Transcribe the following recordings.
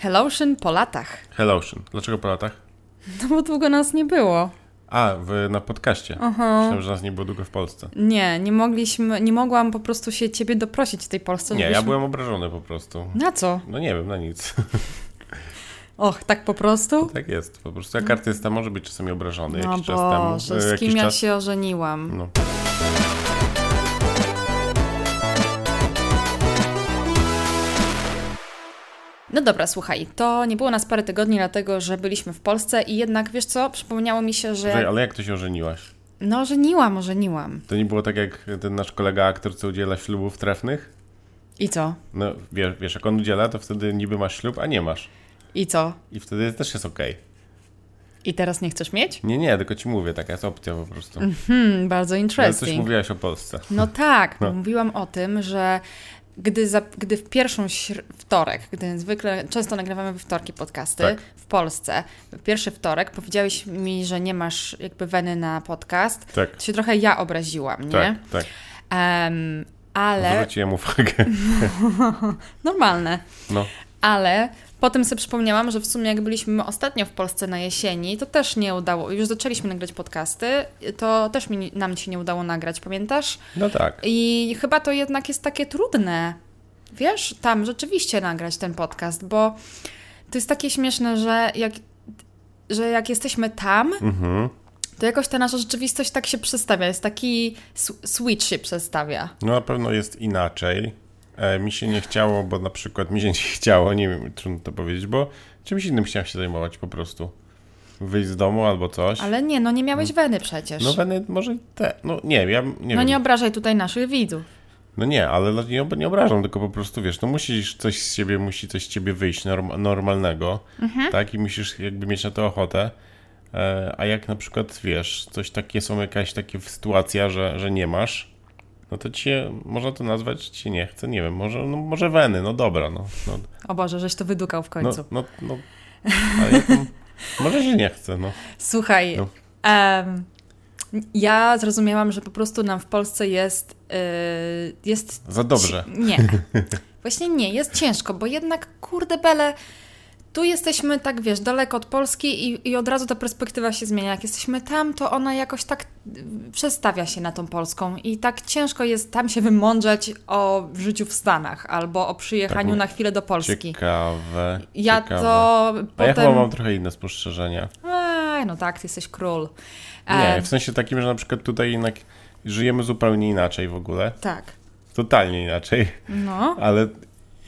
Hellotion po latach. Hellotion. Dlaczego po latach? No bo długo nas nie było. A, w, na podcaście. Aha. Myślałem, że nas nie było długo w Polsce. Nie, nie mogliśmy, nie mogłam po prostu się ciebie doprosić w tej Polsce. Nie, ja żebyśmy- byłem obrażony po prostu. Na co? No nie wiem, na nic. Och, tak po prostu? tak jest. Po prostu jak artysta może być czasami obrażony No jakiś czas temu. Boże, e, z jakiś kim ja czas. się ożeniłam? No. No dobra, słuchaj, to nie było nas parę tygodni, dlatego że byliśmy w Polsce i jednak, wiesz co, przypomniało mi się, że... Słuchaj, ale jak to się ożeniłaś? No, żeniłam, ożeniłam. To nie było tak jak ten nasz kolega aktor, co udziela ślubów trefnych? I co? No wiesz, wiesz, jak on udziela, to wtedy niby masz ślub, a nie masz. I co? I wtedy też jest okej. I teraz nie chcesz mieć? Nie, nie, tylko ci mówię, taka jest opcja po prostu. Hmm, bardzo Ale coś interesting. mówiłaś o Polsce. No tak, No. mówiłam o tym, że gdy, za, gdy w pierwszą wtorek, gdy zwykle, często nagrywamy we wtorki podcasty Tak. w Polsce, w pierwszy wtorek powiedziałeś mi, że nie masz jakby weny na podcast, Tak, to się trochę ja obraziłam, nie? tak, tak. Em, ale Zwróciłem uwagę. normalne. No, Ale potem sobie przypomniałam, że w sumie jak byliśmy ostatnio w Polsce na jesieni, to też nie udało, już zaczęliśmy nagrać podcasty, to też mi, nam się nie udało nagrać, pamiętasz? no tak. I chyba to jednak jest takie trudne, wiesz, tam rzeczywiście nagrać ten podcast, bo to jest takie śmieszne, że jak, że jak jesteśmy tam, Mhm. to jakoś ta nasza rzeczywistość tak się przestawia, jest taki sw- switch się przestawia. No na pewno jest inaczej. E, mi się nie chciało, bo na przykład mi się nie chciało, nie wiem, trudno to powiedzieć, bo czymś innym chciałem się zajmować po prostu. Wyjść z domu albo coś. Ale nie, no nie miałeś weny przecież. No weny może te, no nie, ja nie no wiem. nie obrażaj tutaj naszych widzów. No nie, ale nie, ob- nie obrażam, tylko po prostu wiesz, no musisz coś z siebie, musi coś z ciebie wyjść norm, normalnego, Mhm. tak? I musisz jakby mieć na to ochotę. E, a jak na przykład wiesz, coś takie są jakaś takie sytuacja, że, że nie masz, no to ci się, można to nazwać, że ci nie chce, nie wiem, może, no, może weny, no dobra, no. no O Boże, żeś to wydukał w no, końcu. no, no, ale ja tam, może się nie chce, no. Słuchaj, No. em, ja zrozumiałam, że po prostu nam w Polsce jest, yy, jest Za dobrze. Nie. Właśnie nie, jest ciężko, bo jednak, kurde bele, tu jesteśmy tak, wiesz, daleko od Polski i, i od razu ta perspektywa się zmienia. Jak jesteśmy tam, to ona jakoś tak y, przestawia się na tą polską i tak ciężko jest tam się wymądrzeć o życiu w Stanach albo o przyjechaniu Tak, na chwilę do Polski. Ciekawe. Ja ciekawe. to A ja potem... chyba mam trochę inne spostrzeżenia. Ej, no tak, ty jesteś król. Nie, E, w sensie takim, że na przykład tutaj jednak żyjemy zupełnie inaczej w ogóle. Tak. Totalnie inaczej. No. Ale,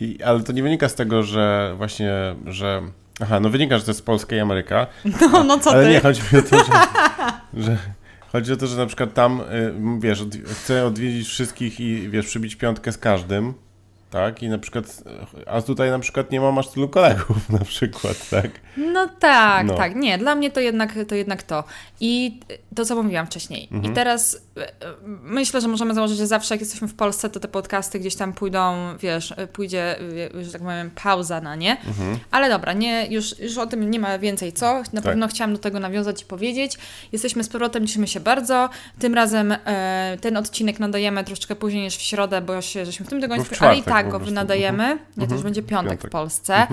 i, ale to nie wynika z tego, że właśnie, że... Aha, no wynika, że to jest Polska i Ameryka. No, no co ale ty? nie, chodzi mi o to, że... że chodzi o to, że na przykład tam, y, wiesz, chcę odwiedzić wszystkich i, wiesz, przybić piątkę z każdym. Tak, i na przykład, a tutaj na przykład nie mam aż tylu kolegów, na przykład, tak. No tak, No. tak. Nie, dla mnie to jednak to. Jednak to. I to, co mówiłam wcześniej. Mhm. I teraz e, e, myślę, że możemy założyć, że zawsze jak jesteśmy w Polsce, to te podcasty gdzieś tam pójdą, wiesz, e, pójdzie, że tak powiem, pauza na nie. Mhm. Ale dobra, nie, już, już o tym nie ma więcej co. Na Tak. pewno chciałam do tego nawiązać i powiedzieć. Jesteśmy z powrotem, cieszymy się bardzo. Tym razem e, ten odcinek nadajemy troszeczkę później niż w środę, bo się, żeśmy w tym tygodniu, ale i czwartek tak go prostu. nadajemy. Nie, to już Mhm. będzie piątek, Piątek. w Polsce.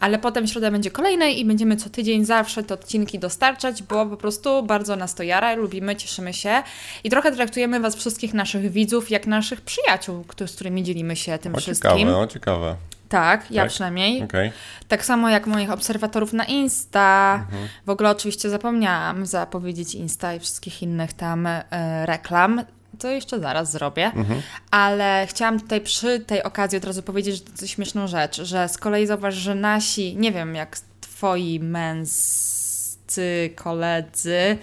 Ale potem środa będzie kolejnej i będziemy co tydzień zawsze te odcinki dostarczać, bo po prostu bardzo nas to jara, lubimy, cieszymy się i trochę traktujemy Was wszystkich naszych widzów jak naszych przyjaciół, z którymi dzielimy się tym O, wszystkim. ciekawe, o, ciekawe. Tak, ja Tak? przynajmniej. Okej. Tak samo jak moich obserwatorów na Insta. Mhm. W ogóle oczywiście zapomniałam zapowiedzieć Insta i wszystkich innych tam e, reklam. To jeszcze zaraz zrobię. Mhm. Ale chciałam tutaj przy tej okazji od razu powiedzieć śmieszną rzecz, że z kolei zauważ, że nasi, nie wiem jak twoi męscy koledzy,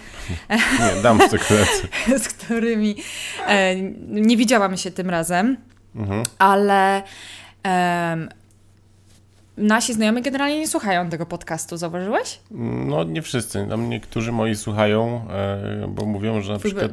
Nie, damscy koledzy. z którymi e, nie widziałam się tym razem, Mhm. ale em, nasi znajomi generalnie nie słuchają tego podcastu, zauważyłeś? No nie wszyscy. Tam niektórzy moi słuchają, e, bo mówią, że na przykład,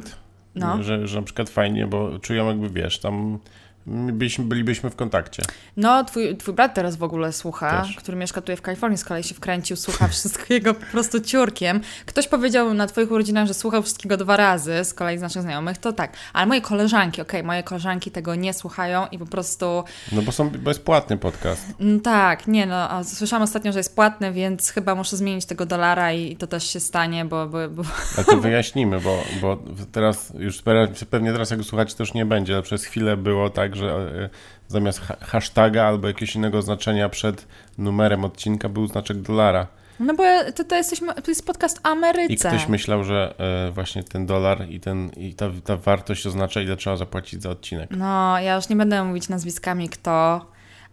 no. że, że na przykład fajnie, bo czują jakby, wiesz, tam byliśmy, bylibyśmy w kontakcie. No, twój, twój brat teraz w ogóle słucha, Też. który mieszka tutaj w Kalifornii, z kolei się wkręcił, słucha wszystkiego po prostu ciurkiem. Ktoś powiedział na twoich urodzinach, że słuchał wszystkiego dwa razy, z kolei z naszych znajomych, to tak. Ale moje koleżanki, okej, moje koleżanki tego nie słuchają i po prostu... No bo, są, bo jest płatny podcast. Mm, tak, nie no, a słyszałam ostatnio, że jest płatny, więc chyba muszę zmienić tego dolara i to też się stanie, bo... bo, bo... Ale to wyjaśnimy, bo, bo teraz już pe- pewnie teraz jak to już nie będzie, ale przez chwilę było tak, że e, zamiast ha- hashtaga albo jakiegoś innego znaczenia przed numerem odcinka był znaczek dolara. No bo to, to, jesteśmy, to jest podcast Ameryce. I ktoś myślał, że e, właśnie ten dolar i, ten, i ta, ta wartość oznacza, ile trzeba zapłacić za odcinek. No, ja już nie będę mówić nazwiskami kto,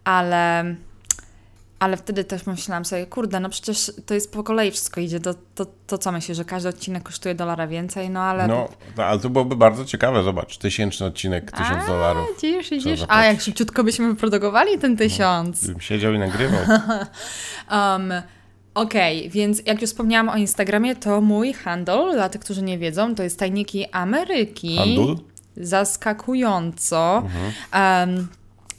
ale, ale wtedy też myślałam sobie, kurde, no przecież to jest po kolei wszystko idzie, to, to, to co myślisz, że każdy odcinek kosztuje dolara więcej, no ale... No, to, ale to byłoby bardzo ciekawe, zobacz, tysięczny odcinek, tysiąc dolarów. Widzisz, widzisz. A jak szybciutko byśmy wyprodukowali ten tysiąc. Gdybym siedział i nagrywał. Um, Okej, więc jak już wspomniałam o Instagramie, to mój handle, dla tych, którzy nie wiedzą, to jest Tajniki Ameryki. Handul? Zaskakująco. Em,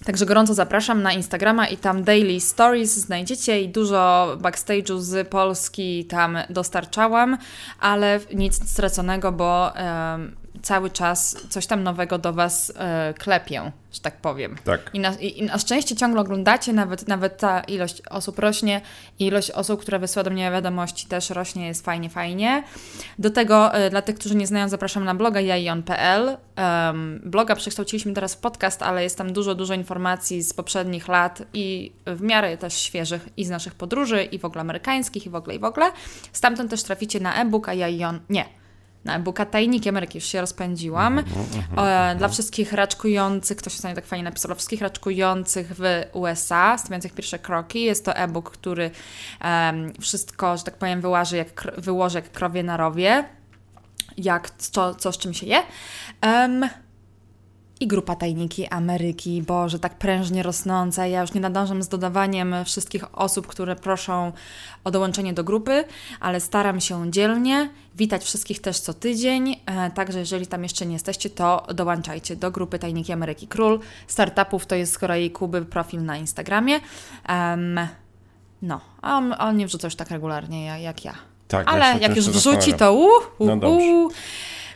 Także gorąco zapraszam na Instagrama i tam daily stories znajdziecie i dużo backstage'u z Polski tam dostarczałam, ale nic straconego, bo cały czas coś tam nowego do Was e, klepię, że tak powiem. Tak. I na, i, I na szczęście ciągle oglądacie, nawet, nawet ta ilość osób rośnie, i ilość osób, które wysyła do mnie wiadomości też rośnie, jest fajnie, fajnie. Do tego, e, dla tych, którzy nie znają, zapraszam na bloga jaion.pl. Um, bloga przekształciliśmy teraz w podcast, ale jest tam dużo, dużo informacji z poprzednich lat i w miarę też świeżych i z naszych podróży, i w ogóle amerykańskich, i w ogóle, i w ogóle. Stamtąd też traficie na e-book, a jaion... Nie, na e-booka Tajniki Ameryki, już się rozpędziłam. E, dla wszystkich raczkujących, ktoś ostatnio tak fajnie napisał, dla wszystkich raczkujących w USA, stawiających pierwsze kroki. Jest to e-book, który em, wszystko, że tak powiem, wyłaży jak, wyłoży jak krowie na rowie. Jak, co, co z czym się je. Em, i grupa Tajniki Ameryki, Boże, tak prężnie rosnąca. Ja już nie nadążam z dodawaniem wszystkich osób, które proszą o dołączenie do grupy, ale staram się dzielnie witać wszystkich też co tydzień. E, także jeżeli tam jeszcze nie jesteście, to dołączajcie do grupy Tajniki Ameryki Król. Startupów to jest z kolei Kuby profil na Instagramie. Em, no, a on, on nie wrzuca już tak regularnie ja- jak ja. Tak, Ale jak już wrzuci, to uh, uh, No.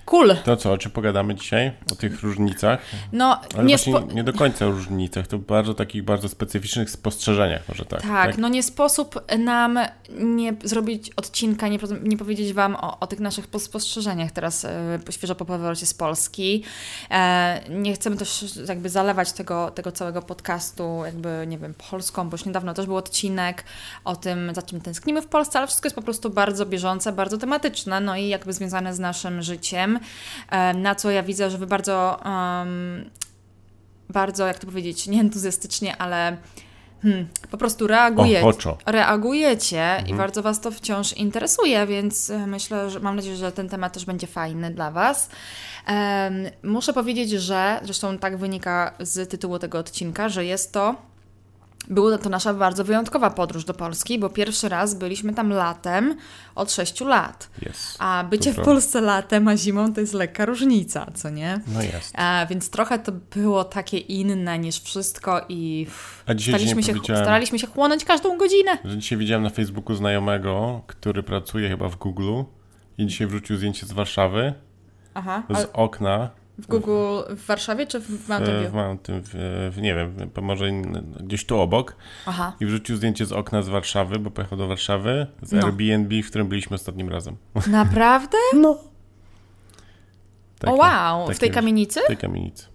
Cool. To co, o czym pogadamy dzisiaj? O tych różnicach? No, Ale nie spo- nie do końca o różnicach, to bardzo takich bardzo specyficznych spostrzeżeniach, może tak. Tak, no nie sposób nam nie zrobić odcinka, nie, nie powiedzieć Wam o, o tych naszych pos- spostrzeżeniach teraz e, świeżo po powrocie z Polski. E, nie chcemy też jakby zalewać tego, tego całego podcastu jakby, nie wiem, polską, bo już niedawno też był odcinek o tym, za czym tęsknimy w Polsce, ale wszystko jest po prostu bardzo bieżące, bardzo tematyczne, no i jakby związane z naszym życiem, na co ja widzę, że Wy bardzo... em, bardzo, jak to powiedzieć, nie entuzjastycznie, ale hmm, po prostu reagujecie. Ochoczo. Reagujecie i bardzo Was to wciąż interesuje, więc e, myślę, że mam nadzieję, że ten temat też będzie fajny dla Was. Em, muszę powiedzieć, że zresztą tak wynika z tytułu tego odcinka, że jest to. Była to nasza bardzo wyjątkowa podróż do Polski, bo pierwszy raz byliśmy tam latem od 6 lat. Jest. A bycie w. Polsce latem, a zimą to jest lekka różnica, co nie? No jest. A, więc trochę to było takie inne niż wszystko i staraliśmy się, staraliśmy się chłonąć każdą godzinę. że dzisiaj widziałem na Facebooku znajomego, który pracuje chyba w Google i dzisiaj wrzucił zdjęcie z Warszawy, Aha, z a okna w Google w Warszawie czy w w, Mountain w, View? Mountain, w, w, nie wiem, może gdzieś tu obok Aha, i wrzucił zdjęcie z okna z Warszawy, bo pojechał do Warszawy, z No. Airbnb, w którym byliśmy ostatnim razem. naprawdę? No. o wow, w takie tej wiesz, kamienicy? W tej kamienicy.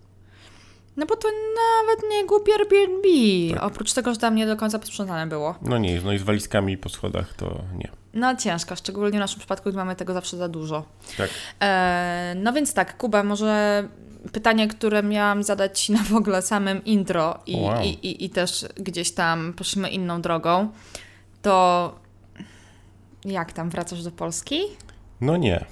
No bo to nawet nie głupie Airbnb. Tak. Oprócz tego, że tam nie do końca posprzątane było. No nie, no i z walizkami po schodach to nie. No ciężko, szczególnie w naszym przypadku, gdy mamy tego zawsze za dużo. Tak. E, no więc tak, Kuba, może pytanie, które miałam zadać Ci na w ogóle samym intro i, Wow. i, i, i też gdzieś tam poszliśmy inną drogą, to jak tam wracasz do Polski? No nie.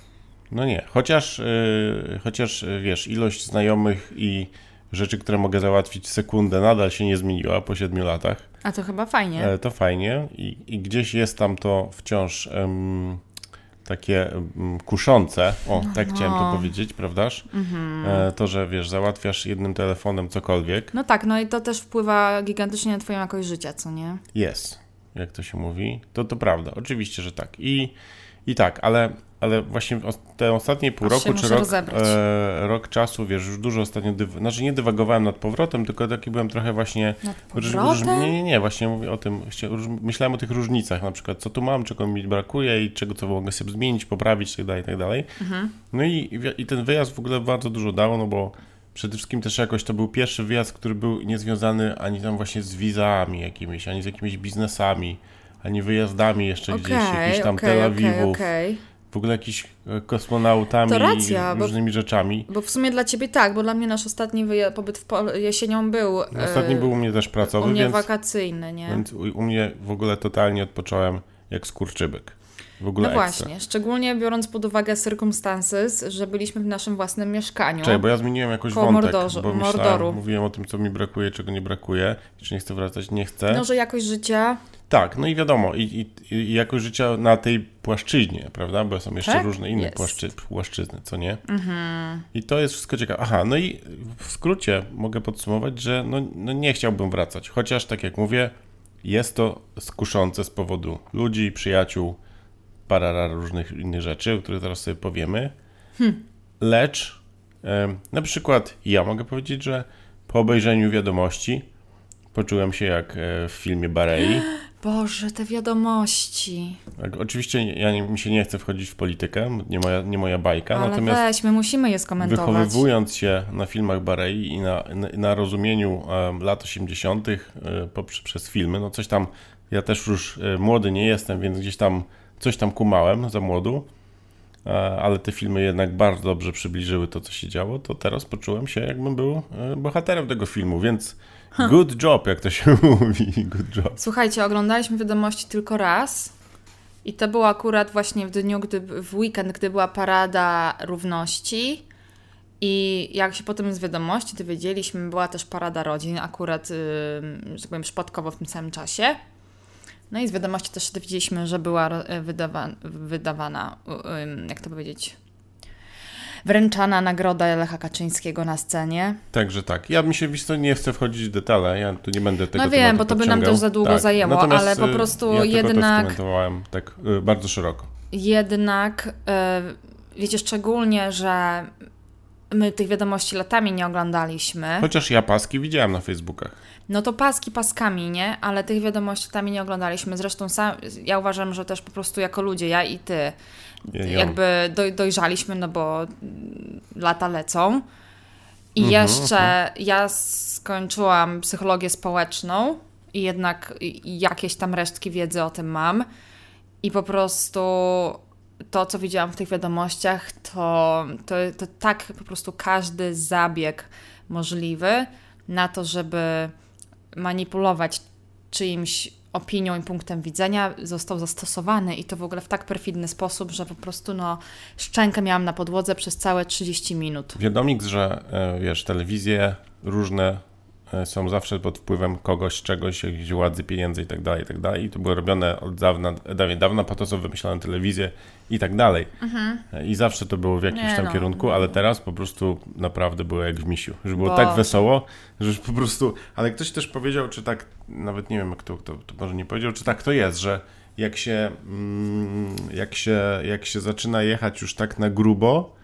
No nie. Chociaż, yy, chociaż yy, wiesz, ilość znajomych i rzeczy, które mogę załatwić w sekundę nadal się nie zmieniła po siedmiu latach. A to chyba fajnie. E, to fajnie I, i gdzieś jest tam to wciąż takie kuszące, o, tak chciałem to no. powiedzieć, prawdaż? Mhm. E, to, że wiesz, załatwiasz jednym telefonem cokolwiek, No tak, no i to też wpływa gigantycznie na twoją jakość życia, co nie? jest, jak to się mówi, to to prawda, oczywiście, że tak. I, i tak, ale, ale właśnie te ostatnie pół Aż roku czy rok, e, rok czasu, wiesz, już dużo ostatnio, dyw- znaczy nie dywagowałem nad powrotem, tylko taki byłem trochę właśnie... Nad róż- powrotem? róż- nie, nie, nie, właśnie mówię o tym, myślałem o tych różnicach, na przykład co tu mam, czego mi brakuje i czego co mogę sobie zmienić, poprawić, tak dalej, tak dalej. Mhm. No i, i ten wyjazd w ogóle bardzo dużo dało, no bo przede wszystkim też jakoś to był pierwszy wyjazd, który był niezwiązany ani tam właśnie z wizami jakimiś, ani z jakimiś biznesami, ani wyjazdami jeszcze gdzieś, jakiś tam okej, Tel Awiwów, okej. W ogóle jakiś e, kosmonautami To racja, i bo- różnymi rzeczami. Bo w sumie dla ciebie tak, bo dla mnie nasz ostatni wyja- pobyt w Pol- jesienią był No, Ostatni e, był u mnie też u pracowy, mnie więc, wakacyjny, nie? więc u, u mnie w ogóle totalnie odpocząłem jak skurczybyk. W ogóle No ekstra. właśnie, szczególnie biorąc pod uwagę circumstances, że byliśmy w naszym własnym mieszkaniu. Czekaj, bo ja zmieniłem jakoś wątek, Mordorzu- bo myślałem, Mordoru. mówiłem o tym, co mi brakuje, czego nie brakuje, czy nie chcę wracać, nie chcę. No, że jakość życia. Tak, no i wiadomo, i, i, i jakość życia na tej płaszczyźnie, prawda? Bo są jeszcze Tak? różne inne płaszczy, płaszczyzny, co nie? Mhm. I to jest wszystko ciekawe. Aha, no i w skrócie mogę podsumować, że no, no nie chciałbym wracać, chociaż tak jak mówię, jest to skuszące z powodu ludzi, przyjaciół, parara różnych innych rzeczy, o których zaraz sobie powiemy. Hmm. Lecz na przykład ja mogę powiedzieć, że po obejrzeniu wiadomości poczułem się jak e, w filmie Barei. Boże, te wiadomości. Tak, oczywiście ja nie, mi się nie chce wchodzić w politykę, nie moja, nie moja bajka, Ale natomiast weź, my musimy je skomentować. wychowywując się na filmach Barei i na, na, na rozumieniu em, lat 80. e, poprzez przez filmy, no coś tam, ja też już e, młody nie jestem, więc gdzieś tam coś tam kumałem za młodu, e, ale te filmy jednak bardzo dobrze przybliżyły to, co się działo, to teraz poczułem się, jakbym był e, bohaterem tego filmu, więc good job, jak to się mówi, good job. Słuchajcie, oglądaliśmy wiadomości tylko raz. I to było akurat właśnie w dniu, gdy, w weekend, gdy była parada równości. I jak się potem z wiadomości dowiedzieliśmy, była też parada rodzin, akurat, yy, że tak powiem, przypadkowo w tym samym czasie. No i z wiadomości też dowiedzieliśmy, że była y, wydawa- wydawana, y, ym, jak to powiedzieć, wręczana nagroda Lecha Kaczyńskiego na scenie. Także tak. Ja mi się wiesz nie chcę wchodzić w detale, ja tu nie będę tego No wiem, bo to by nam też za długo tak. zajęło, Natomiast, ale po y, prostu ja jednak- tak y, bardzo szeroko. Jednak, e, wiecie, szczególnie, że my tych wiadomości latami nie oglądaliśmy, Chociaż ja paski widziałem na Facebookach. no to paski paskami, nie? Ale tych wiadomości latami nie oglądaliśmy. Zresztą sam, ja uważam, że też po prostu jako ludzie, ja i ty, jakby doj, dojrzaliśmy, no bo lata lecą. I Mhm, jeszcze ja skończyłam psychologię społeczną i jednak jakieś tam resztki wiedzy o tym mam. I po prostu to, co widziałam w tych wiadomościach, to, to, to tak po prostu każdy zabieg możliwy na to, żeby manipulować czyimś opinią i punktem widzenia został zastosowany i to w ogóle w tak perfidny sposób, że po prostu no szczękę miałam na podłodze przez całe 30 minut. Wiadomik, że e, wiesz, telewizje różne e, są zawsze pod wpływem kogoś, czegoś, jakiejś władzy, pieniędzy i tak dalej, i tak. I to było robione od dawna, dawniej, dawna po to, co wymyślano telewizję i tak dalej. E, I zawsze to było w jakimś tam no. kierunku, ale teraz po prostu naprawdę było jak w misiu. Że było Bo- tak wesoło, że po prostu... Ale ktoś też powiedział, czy tak, nawet nie wiem, kto to, to może nie powiedział, czy tak to jest, że jak się, mm, jak się, jak się zaczyna jechać już tak na grubo,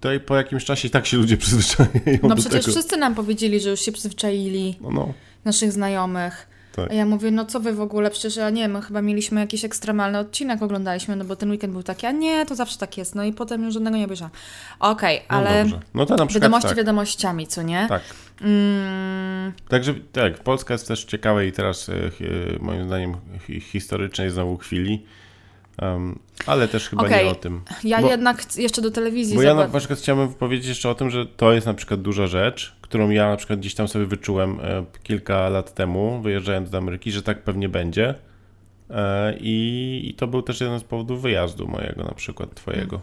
to i po jakimś czasie i tak się ludzie przyzwyczajają No przecież tego. wszyscy nam powiedzieli, że już się przyzwyczaili, No, no. naszych znajomych. Tak. A ja mówię, no co wy w ogóle, przecież ja nie wiem, chyba mieliśmy jakiś ekstremalny odcinek, oglądaliśmy, no bo ten weekend był taki, a nie, to zawsze tak jest, no i potem już żadnego nie obejrzałam. Okej, No ale dobrze. No to na przykład wiadomości tak. wiadomościami, co nie? tak. Mm, Także tak, Polska jest też ciekawa i teraz e, chi- moim zdaniem hi- historycznej znowu chwili. Um, ale też chyba Okej. nie o tym. ja Bo- jednak jeszcze do telewizji Bo ja na przykład chciałbym powiedzieć jeszcze o tym, że to jest na przykład duża rzecz, którą ja na przykład gdzieś tam sobie wyczułem e, kilka lat temu, wyjeżdżając do Ameryki, że tak pewnie będzie. E, I, I to był też jeden z powodów wyjazdu mojego, na przykład twojego.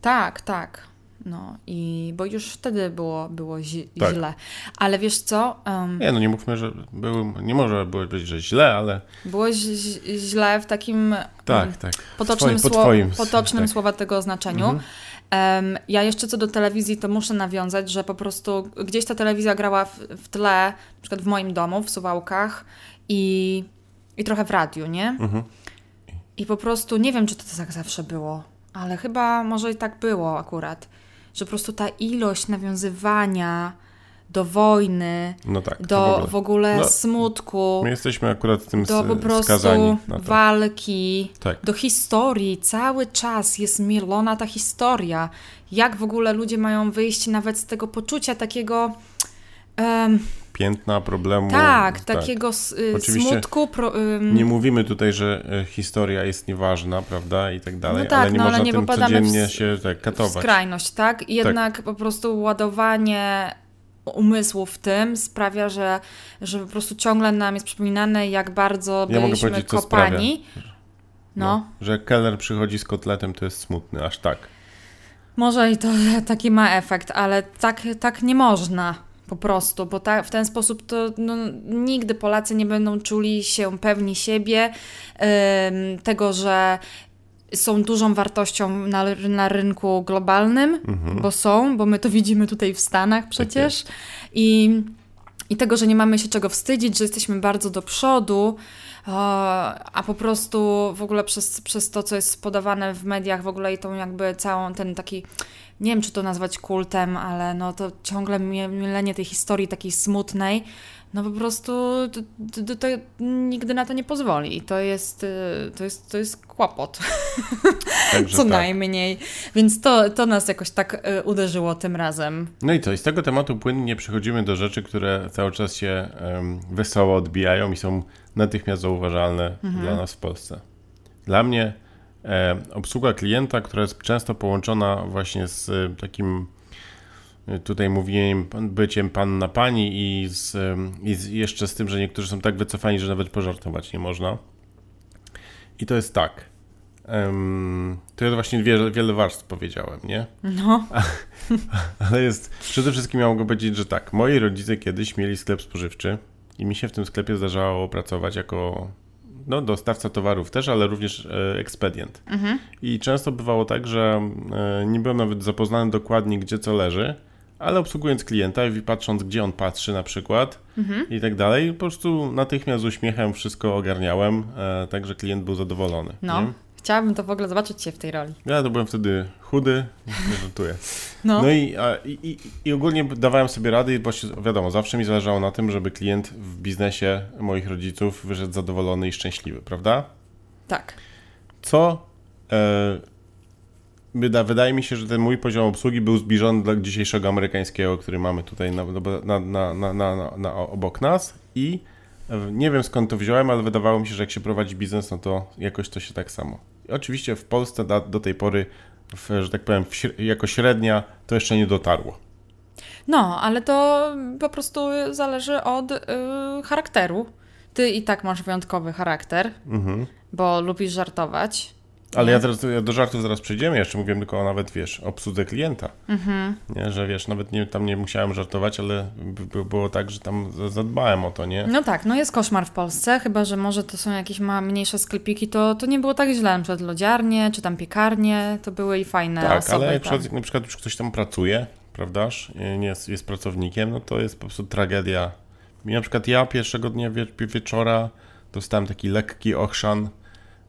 Tak, tak. No i bo już wtedy było, było zi- Tak. źle. Ale wiesz co? Em, Nie, no nie mówmy, że był, nie może było być, że źle, ale było ź- źle w takim tak, tak. potocznym, Twoim- po sło- twoim, potocznym tak. słowa tego znaczeniu. Mhm. Ja jeszcze co do telewizji, to muszę nawiązać, że po prostu gdzieś ta telewizja grała w, w tle, na przykład w moim domu, w Suwałkach i, i trochę w radiu, nie? Mhm. I po prostu nie wiem, czy to tak zawsze było, ale chyba może i tak było akurat, że po prostu ta ilość nawiązywania do wojny, No tak. do w ogóle. w ogóle No, smutku, My jesteśmy akurat tym do po prostu walki, Tak. do historii. Cały czas jest mielona ta historia. Jak w ogóle ludzie mają wyjść nawet z tego poczucia takiego. em, Piętna, problemu. tak, takiego s- y, Oczywiście smutku. Pro, ym, Nie mówimy tutaj, że e, historia jest nieważna, prawda, i tak dalej, No tak, ale nie no, ale można nie tym w codziennie s- się tak w katować. skrajność, tak? Jednak po prostu ładowanie umysłu w tym sprawia, że, że po prostu ciągle nam jest przypominane, jak bardzo Ja mogę byliśmy kopani. No. Że jak Keller przychodzi z kotletem, to jest smutny, aż tak. Może i to taki ma efekt, ale tak, tak nie można po prostu, bo ta, w ten sposób to no, nigdy Polacy nie będą czuli się pewni siebie, em, tego, że są dużą wartością na, na rynku globalnym, bo są, bo my to widzimy tutaj w Stanach przecież. I, I tego, że nie mamy się czego wstydzić, że jesteśmy bardzo do przodu, a po prostu w ogóle przez, przez to, co jest podawane w mediach, w ogóle i tą jakby całą ten taki, nie wiem czy to nazwać kultem, ale no to ciągle mie- mielenie tej historii takiej smutnej, no po prostu to, to, to nigdy na to nie pozwoli. I to jest, y, to jest, to jest kłopot, Także co tak. najmniej. Więc to, to nas jakoś tak y, uderzyło tym razem. No i co, i z tego tematu płynnie przechodzimy do rzeczy, które cały czas się em, wesoło odbijają i są natychmiast zauważalne Mhm. dla nas w Polsce. Dla mnie e, obsługa klienta, która jest często połączona właśnie z e, takim tutaj mówieniem, byciem pan na pani i, z, i z, jeszcze z tym, że niektórzy są tak wycofani, że nawet pożartować nie można. I to jest tak. em, to jest właśnie wiele, wiele warstw powiedziałem, nie? No, Ale jest, przede wszystkim ja mogę powiedzieć, że tak, moi rodzice kiedyś mieli sklep spożywczy i mi się w tym sklepie zdarzało pracować jako no, dostawca towarów też, ale również e, ekspedient. I często bywało tak, że e, nie byłem nawet zapoznany dokładnie, gdzie co leży, ale obsługując klienta i patrząc, gdzie on patrzy na przykład i tak dalej, po prostu natychmiast z uśmiechem wszystko ogarniałem, e, tak, że klient był zadowolony. no. nie? Chciałabym to w ogóle zobaczyć Cię w tej roli. Ja to byłem wtedy chudy, nie żartuję. No, No i, a, i, i, ogólnie dawałem sobie rady i właśnie, wiadomo, zawsze mi zależało na tym, żeby klient w biznesie moich rodziców wyszedł zadowolony i szczęśliwy, prawda? tak. Co e, wydaje mi się, że ten mój poziom obsługi był zbliżony do dzisiejszego amerykańskiego, który mamy tutaj na, na, na, na, obok nas i e, nie wiem skąd to wziąłem, ale wydawało mi się, że jak się prowadzi biznes, no to jakoś to się tak samo. I oczywiście w Polsce do, do tej pory, w, że tak powiem, w, jako średnia to jeszcze nie dotarło. No, ale to po prostu zależy od y, charakteru. Ty i tak masz wyjątkowy charakter, Mhm. bo lubisz żartować. Ale ja teraz do żartów zaraz przejdziemy, jeszcze mówiłem tylko o nawet, wiesz, obsłudze klienta. Mhm. Nie, że wiesz, nawet nie, tam nie musiałem żartować, ale by, by było tak, że tam za- zadbałem o to, nie? No tak, no jest koszmar w Polsce, chyba że może to są jakieś ma mniejsze sklepiki, to, to nie było tak źle. Na przykład lodziarnie, czy tam piekarnie, to były i fajne tak, osoby. ale jak tam. przykład, na przykład już ktoś tam pracuje, prawdaż, nie nie jest, jest pracownikiem, no to jest po prostu tragedia. I na przykład ja pierwszego dnia wie, wieczora dostałem taki lekki ochrzan,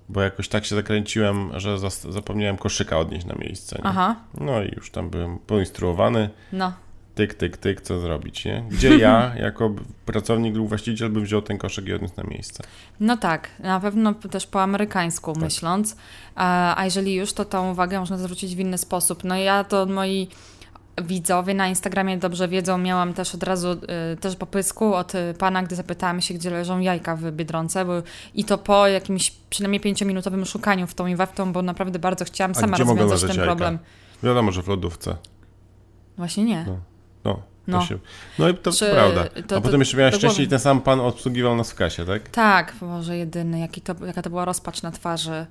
bo jakoś tak się zakręciłem, że zapomniałem koszyka odnieść na miejsce. Nie? Aha, No i już tam byłem poinstruowany. no. tyk, tyk, tyk, co zrobić, nie? Gdzie ja, jako pracownik lub właściciel, bym wziął ten koszyk i odniósł na miejsce. No tak, na pewno też po amerykańsku Tak. myśląc. A, a jeżeli już, to tą uwagę można zwrócić w inny sposób. No ja to moi widzowie na Instagramie dobrze wiedzą, miałam też od razu y, też popysku od y, pana, gdy zapytałam się, gdzie leżą jajka w Biedronce, bo, i to po jakimś przynajmniej pięciominutowym szukaniu w tą i we w tą, bo naprawdę bardzo chciałam A sama rozwiązać ten jajka? problem. Wiadomo, że w lodówce. Właśnie nie. No. No, No. No i to Czy- prawda. to- A to- potem jeszcze miałeś szczęście i ten sam pan obsługiwał nas w kasie, tak? Tak, Boże jedyny, jaki to, jaka to była rozpacz na twarzy.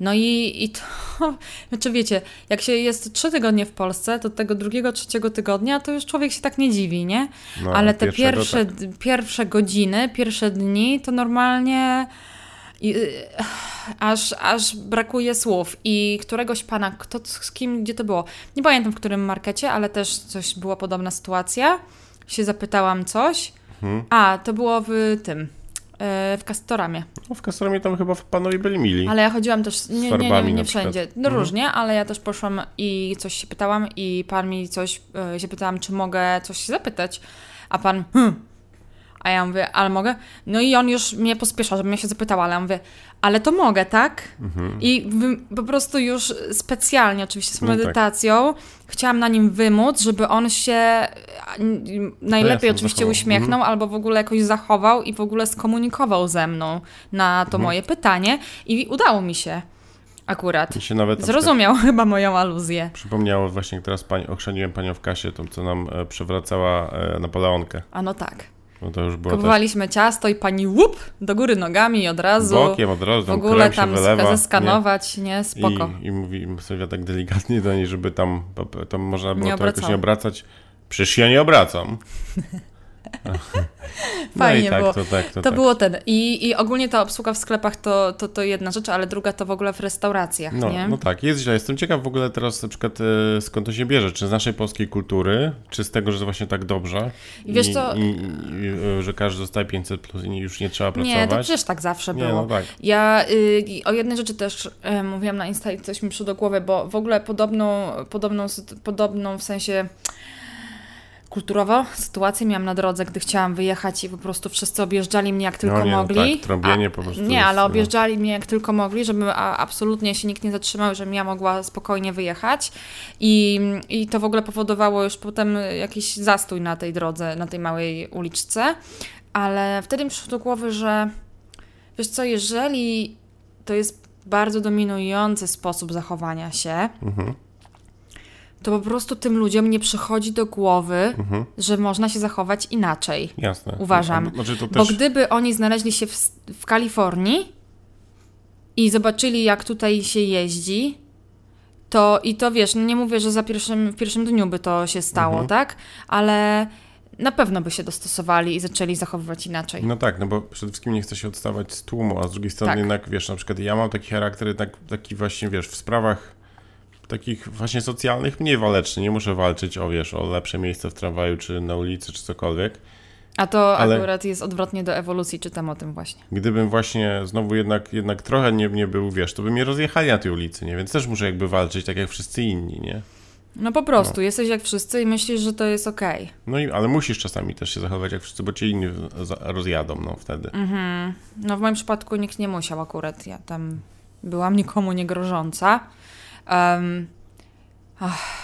No i, i to, znaczy wiecie, jak się jest trzy tygodnie w Polsce, to tego drugiego, trzeciego tygodnia, to już człowiek się tak nie dziwi, nie? No, Ale te pierwsze, tak. pierwsze godziny, pierwsze dni, to normalnie i, y, aż, aż brakuje słów. I któregoś pana, kto, z kim, gdzie to było? Nie pamiętam w którym markecie, ale też coś była podobna sytuacja. Się zapytałam coś. Mhm. A, to było w tym, e, w Castoramie. No, w Kastormie tam chyba panowie byli mili. Ale ja chodziłam też, nie, nie, nie, nie, nie wszędzie, no Mhm. różnie, ale ja też poszłam i coś się pytałam i pan mi coś, e, się pytałam, czy mogę coś się zapytać, a pan, hm. A ja mówię, ale mogę? No i on już mnie pospiesza, żebym ja się zapytała, ale ja mówię, ale to mogę, tak? Mhm. I po prostu już specjalnie, oczywiście z No tak. medytacją, chciałam na nim wymóc, żeby on się najlepiej jasne, oczywiście zachował. uśmiechnął, albo w ogóle jakoś zachował i w ogóle skomunikował ze mną na to Mhm. moje pytanie. I udało mi się akurat. Mi się nawet Zrozumiał chyba moją aluzję. przypomniało właśnie, teraz pań, ochrzaniłem panią w kasie, tą co nam e, przewracała e, Napoleonkę. A no tak. No to już było też Kupowaliśmy ciasto i pani łup do góry nogami i od razu bokiem od razu, w ogóle tam wylewa. nie? zeskanować, nie? Spoko. I, I mówi Sylwia tak delikatnie do niej, żeby tam, tam można było Nie to jakoś nie obracać. Przecież ja nie obracam. no Fajnie i tak, było. to tak, to, To tak. było ten. I, I ogólnie ta obsługa w sklepach to, to, to jedna rzecz, ale druga to w ogóle w restauracjach, No, nie? no tak, jest źle. Jestem ciekaw w ogóle teraz na przykład e, skąd to się bierze. Czy z naszej polskiej kultury, czy z tego, że jest właśnie tak dobrze I wiesz co- i, i, e, że każdy dostaje 500 plus i już nie trzeba Nie, pracować. to przecież tak zawsze Nie, było. no tak. Ja y, o jednej rzeczy też y, mówiłam na Insta i coś mi przyszło do głowy, bo w ogóle podobną, podobną, podobną w sensie kulturowo sytuację miałam na drodze, gdy chciałam wyjechać i po prostu wszyscy objeżdżali mnie jak tylko no nie, mogli. No tak, trąbienie A- po prostu Nie, jest, ale no. objeżdżali mnie jak tylko mogli, żeby absolutnie się nikt nie zatrzymał, żebym ja mogła spokojnie wyjechać. I, I to w ogóle powodowało już potem jakiś zastój na tej drodze, na tej małej uliczce. Ale wtedy mi przyszło do głowy, że wiesz co, jeżeli to jest bardzo dominujący sposób zachowania się, Mhm, to po prostu tym ludziom nie przychodzi do głowy, mhm, że można się zachować inaczej. jasne. Uważam. Znaczy to Bo też... gdyby oni znaleźli się w, w Kalifornii i zobaczyli, jak tutaj się jeździ, to i to wiesz, no nie mówię, że za pierwszym, w pierwszym dniu by to się stało, Mhm. tak? Ale na pewno by się dostosowali i zaczęli zachowywać inaczej. No tak, no bo przede wszystkim nie chce się odstawać z tłumu, a z drugiej strony Tak. jednak, wiesz, na przykład ja mam taki charakter jednak taki właśnie, wiesz, w sprawach takich właśnie socjalnych mniej waleczny, nie muszę walczyć o, wiesz, o lepsze miejsce w tramwaju, czy na ulicy, czy cokolwiek. A to Ale- akurat jest odwrotnie do ewolucji, czytam o tym właśnie. Gdybym właśnie znowu jednak, jednak trochę nie, nie był, wiesz, to by mnie rozjechali na tej ulicy, nie? Więc też muszę jakby walczyć tak jak wszyscy inni, nie? No po prostu, jesteś jak wszyscy i myślisz, że to jest okej. No i, ale musisz czasami też się zachowywać jak wszyscy, bo cię inni rozjadą, no wtedy. Mhm. No w moim przypadku nikt nie musiał akurat. Ja tam byłam nikomu nie grożąca. Um, ach,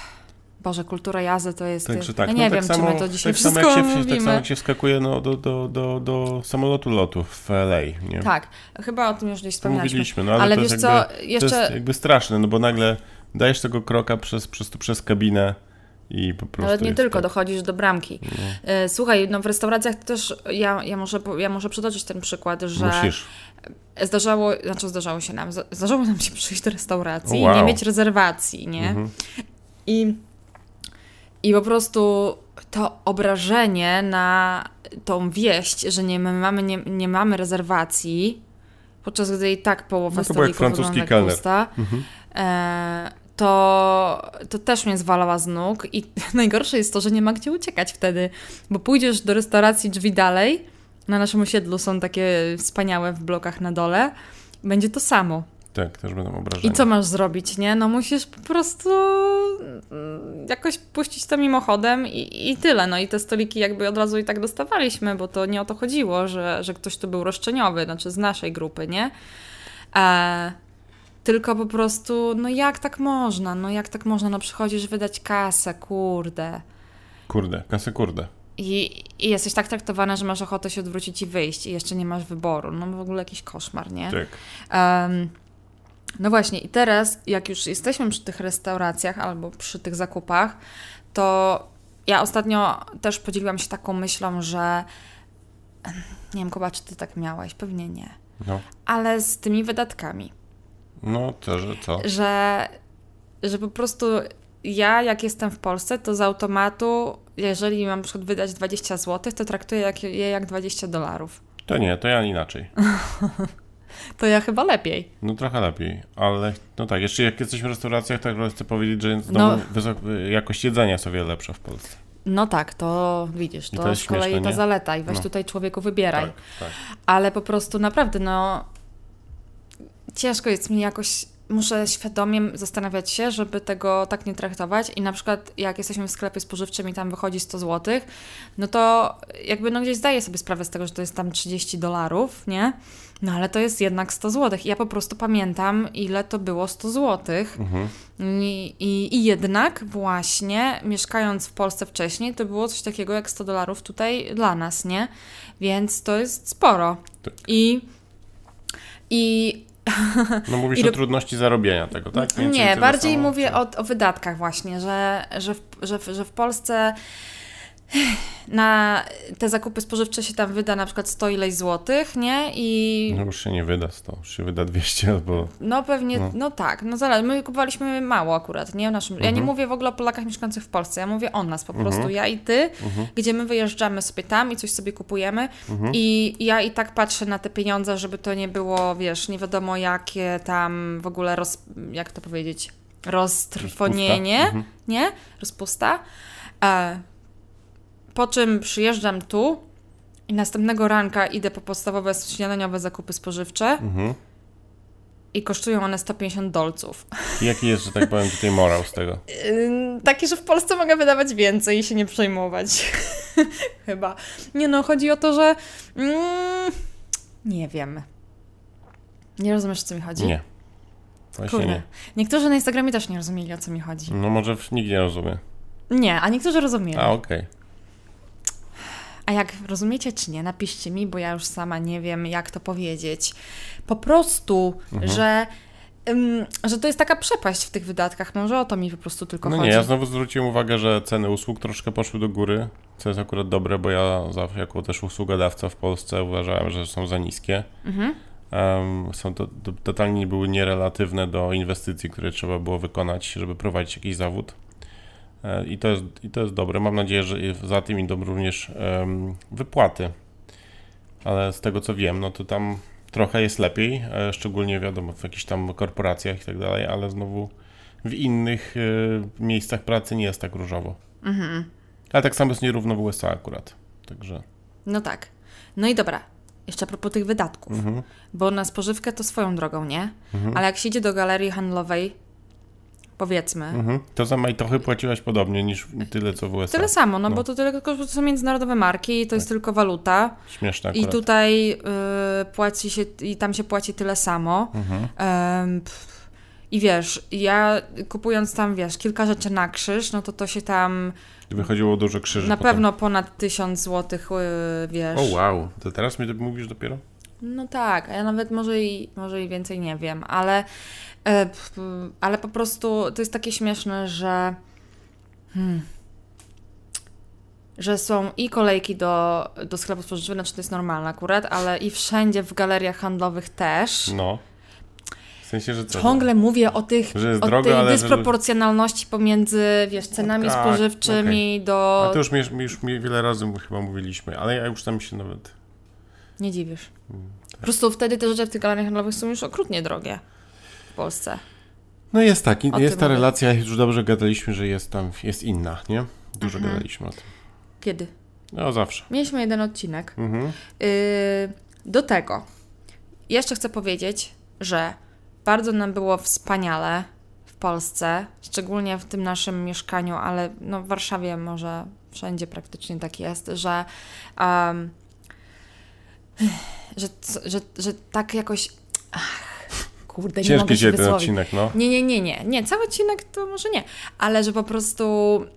Boże, kultura jazdy to jest... Także tak, ja no nie tak wiem, samo, czy my to dzisiaj tak samo wszystko jak się. Tak samo jak się wskakuje no, do, do, do, do samolotu lotu w LA, nie? Tak, chyba o tym już gdzieś wspominaliśmy. mówiliśmy, no ale, Ale wiesz co, jakby, jeszcze... To jest jakby straszne, no bo nagle dajesz tego kroka przez, przez, przez kabinę i po prostu Nawet nie tylko, tak. dochodzisz do bramki. E, Słuchaj, no w restauracjach też ja, ja, po- ja muszę przytoczyć ten przykład, że Musisz. Zdarzało, znaczy zdarzało się nam, zdarzało nam się przyjść do restauracji Wow. i nie mieć rezerwacji, nie? Mhm. I, I po prostu to obrażenie na tą wieść, że nie my mamy, nie, nie mamy rezerwacji, podczas gdy i tak połowa No to stolików francuski wygląda pusta, Mhm. e, to, to też mnie zwalała z nóg i najgorsze jest to, że nie ma gdzie uciekać wtedy, bo pójdziesz do restauracji drzwi dalej, na naszym osiedlu są takie wspaniałe w blokach na dole, będzie to samo. Tak, też będą obrażenia. I co masz zrobić, nie? No musisz po prostu mm, jakoś puścić to mimochodem i, i tyle. No i te stoliki jakby od razu i tak dostawaliśmy, bo to nie o to chodziło, że, że ktoś tu był roszczeniowy, znaczy z naszej grupy, nie? E, tylko po prostu, no jak tak można? No jak tak można? No przychodzisz wydać kasę, kurde. Kurde, kasę kurde. I, I jesteś tak traktowana, że masz ochotę się odwrócić i wyjść i jeszcze nie masz wyboru. No w ogóle jakiś koszmar, nie? Tak. Em, no właśnie, i teraz, jak już jesteśmy przy tych restauracjach albo przy tych zakupach, to ja ostatnio też podzieliłam się taką myślą, że nie wiem, Kuba, czy ty tak miałeś? Pewnie nie. No, Ale z tymi wydatkami, no to, że co? że, że po prostu ja, jak jestem w Polsce, to z automatu, jeżeli mam na przykład wydać 20 zł, to traktuję jak, je jak 20 dolarów. To nie, to ja inaczej. To ja chyba lepiej. No trochę lepiej, ale no tak, jeszcze jak jesteśmy w restauracjach, tak chcę powiedzieć, że No. domu jakość jedzenia jest o wiele lepsza w Polsce. No tak, to widzisz, I to, jest z kolei śmieszne, ta nie? zaleta i weź No. tutaj człowieku wybieraj. Tak, tak. Ale po prostu naprawdę, no ciężko jest mi jakoś, muszę świadomie zastanawiać się, żeby tego tak nie traktować i na przykład jak jesteśmy w sklepie spożywczym i tam wychodzi 100 zł, no to jakby no gdzieś zdaję sobie sprawę z tego, że to jest tam 30 dolarów, nie? No ale to jest jednak 100 zł. I ja po prostu pamiętam, ile to było 100 zł. Mhm. I, i, I jednak właśnie mieszkając w Polsce wcześniej, to było coś takiego jak 100 dolarów tutaj dla nas, nie? Więc to jest sporo. Tak. I, i No mówisz I o trudności zarobienia tego, tak? Więcej nie, bardziej mówię o, o wydatkach właśnie, że, że, w, że, że w Polsce na te zakupy spożywcze się tam wyda na przykład 100 ileś złotych, nie? I No już się nie wyda 100, już się wyda 200 albo... No pewnie, no, No. tak, no zależy. My kupowaliśmy mało akurat, nie? W naszym, Ja nie Mhm. mówię w ogóle o Polakach mieszkających w Polsce, ja mówię o nas po Mhm. prostu, ja i ty, gdzie my wyjeżdżamy sobie tam i coś sobie kupujemy Mhm. i ja i tak patrzę na te pieniądze, żeby to nie było, wiesz, nie wiadomo jakie tam w ogóle, roz, jak to powiedzieć, roztrwonienie, Mhm. nie? Rozpusta. E, po czym przyjeżdżam tu i następnego ranka idę po podstawowe śniadaniowe zakupy spożywcze Mhm. i kosztują one 150 dolców. Jaki jest, że tak powiem, tutaj morał z tego? Yy, Taki, że w Polsce mogę wydawać więcej i się nie przejmować. Chyba. Nie no, chodzi o to, że. Mm, nie wiem. Nie rozumiesz, o co mi chodzi? Nie. Właśnie Kurde. nie. Niektórzy na Instagramie też nie rozumieli, o co mi chodzi. No może nikt nie rozumie. Nie, a niektórzy rozumieli. A, okej. A jak rozumiecie czy nie, napiszcie mi, bo ja już sama nie wiem, jak to powiedzieć. Po prostu, Mhm. że, że to jest taka przepaść w tych wydatkach. Może o to mi po prostu tylko No chodzi. nie, ja znowu zwróciłem uwagę, że ceny usług troszkę poszły do góry, co jest akurat dobre, bo ja jako też usługodawca w Polsce uważałem, że są za niskie. Mhm. Em, są to, to totalnie były nierelatywne do inwestycji, które trzeba było wykonać, żeby prowadzić jakiś zawód. E, I to jest, i to jest dobre. Mam nadzieję, że za tym idą również wypłaty. Ale z tego co wiem, no to tam trochę jest lepiej, e, szczególnie wiadomo w jakichś tam korporacjach i tak dalej, ale znowu w innych e, miejscach pracy nie jest tak różowo. Mhm. Ale tak samo jest nierówno w USA akurat. Także. No tak. No i dobra. Jeszcze a propos tych wydatków. Mhm. Bo na spożywkę to swoją drogą, nie? Mhm. Ale jak się idzie do galerii handlowej, powiedzmy, Mhm. To za majtochy płaciłaś podobnie niż tyle co w USA. tyle samo, no, No. bo to tylko to są międzynarodowe marki i to jest tylko waluta. Śmieszne I akurat. tutaj y, płaci się, i tam się płaci tyle samo. Mhm. Pff, I wiesz, ja kupując tam, wiesz, kilka rzeczy na krzyż, no to to się tam Wychodziło dużo krzyży. na potem. pewno ponad tysiąc złotych, y, wiesz. O wow, to teraz mi to mówisz dopiero? No tak, a ja nawet może i, może i więcej nie wiem, ale, ale po prostu to jest takie śmieszne, że hmm, że są i kolejki do, do sklepu spożywczego, znaczy to jest normalne akurat, ale i wszędzie w galeriach handlowych też. No. W sensie, że co? Ciągle mówię o tych Że o tej ale że- dysproporcjonalności pomiędzy, wiesz, cenami Tak, spożywczymi do... A to już mi, już mi wiele razy chyba mówiliśmy, ale ja już tam się nawet... Nie dziwisz. Mm, Po prostu wtedy te rzeczy w tych galeriach handlowych są już okrutnie drogie Polsce. No jest tak, O jest ta relacja, już dobrze gadaliśmy, że jest tam, jest inna, nie? Dużo Mhm. gadaliśmy o tym. Kiedy? No zawsze. Mieliśmy jeden odcinek. Mhm. Yy, do tego jeszcze chcę powiedzieć, że bardzo nam było wspaniale w Polsce, szczególnie w tym naszym mieszkaniu, ale no w Warszawie może wszędzie praktycznie tak jest, że, um, że, że, że tak jakoś. Ach, kurde, nie Ciężki się ten odcinek, no. Nie, nie, nie, nie. Nie, cały odcinek to może nie, ale że po prostu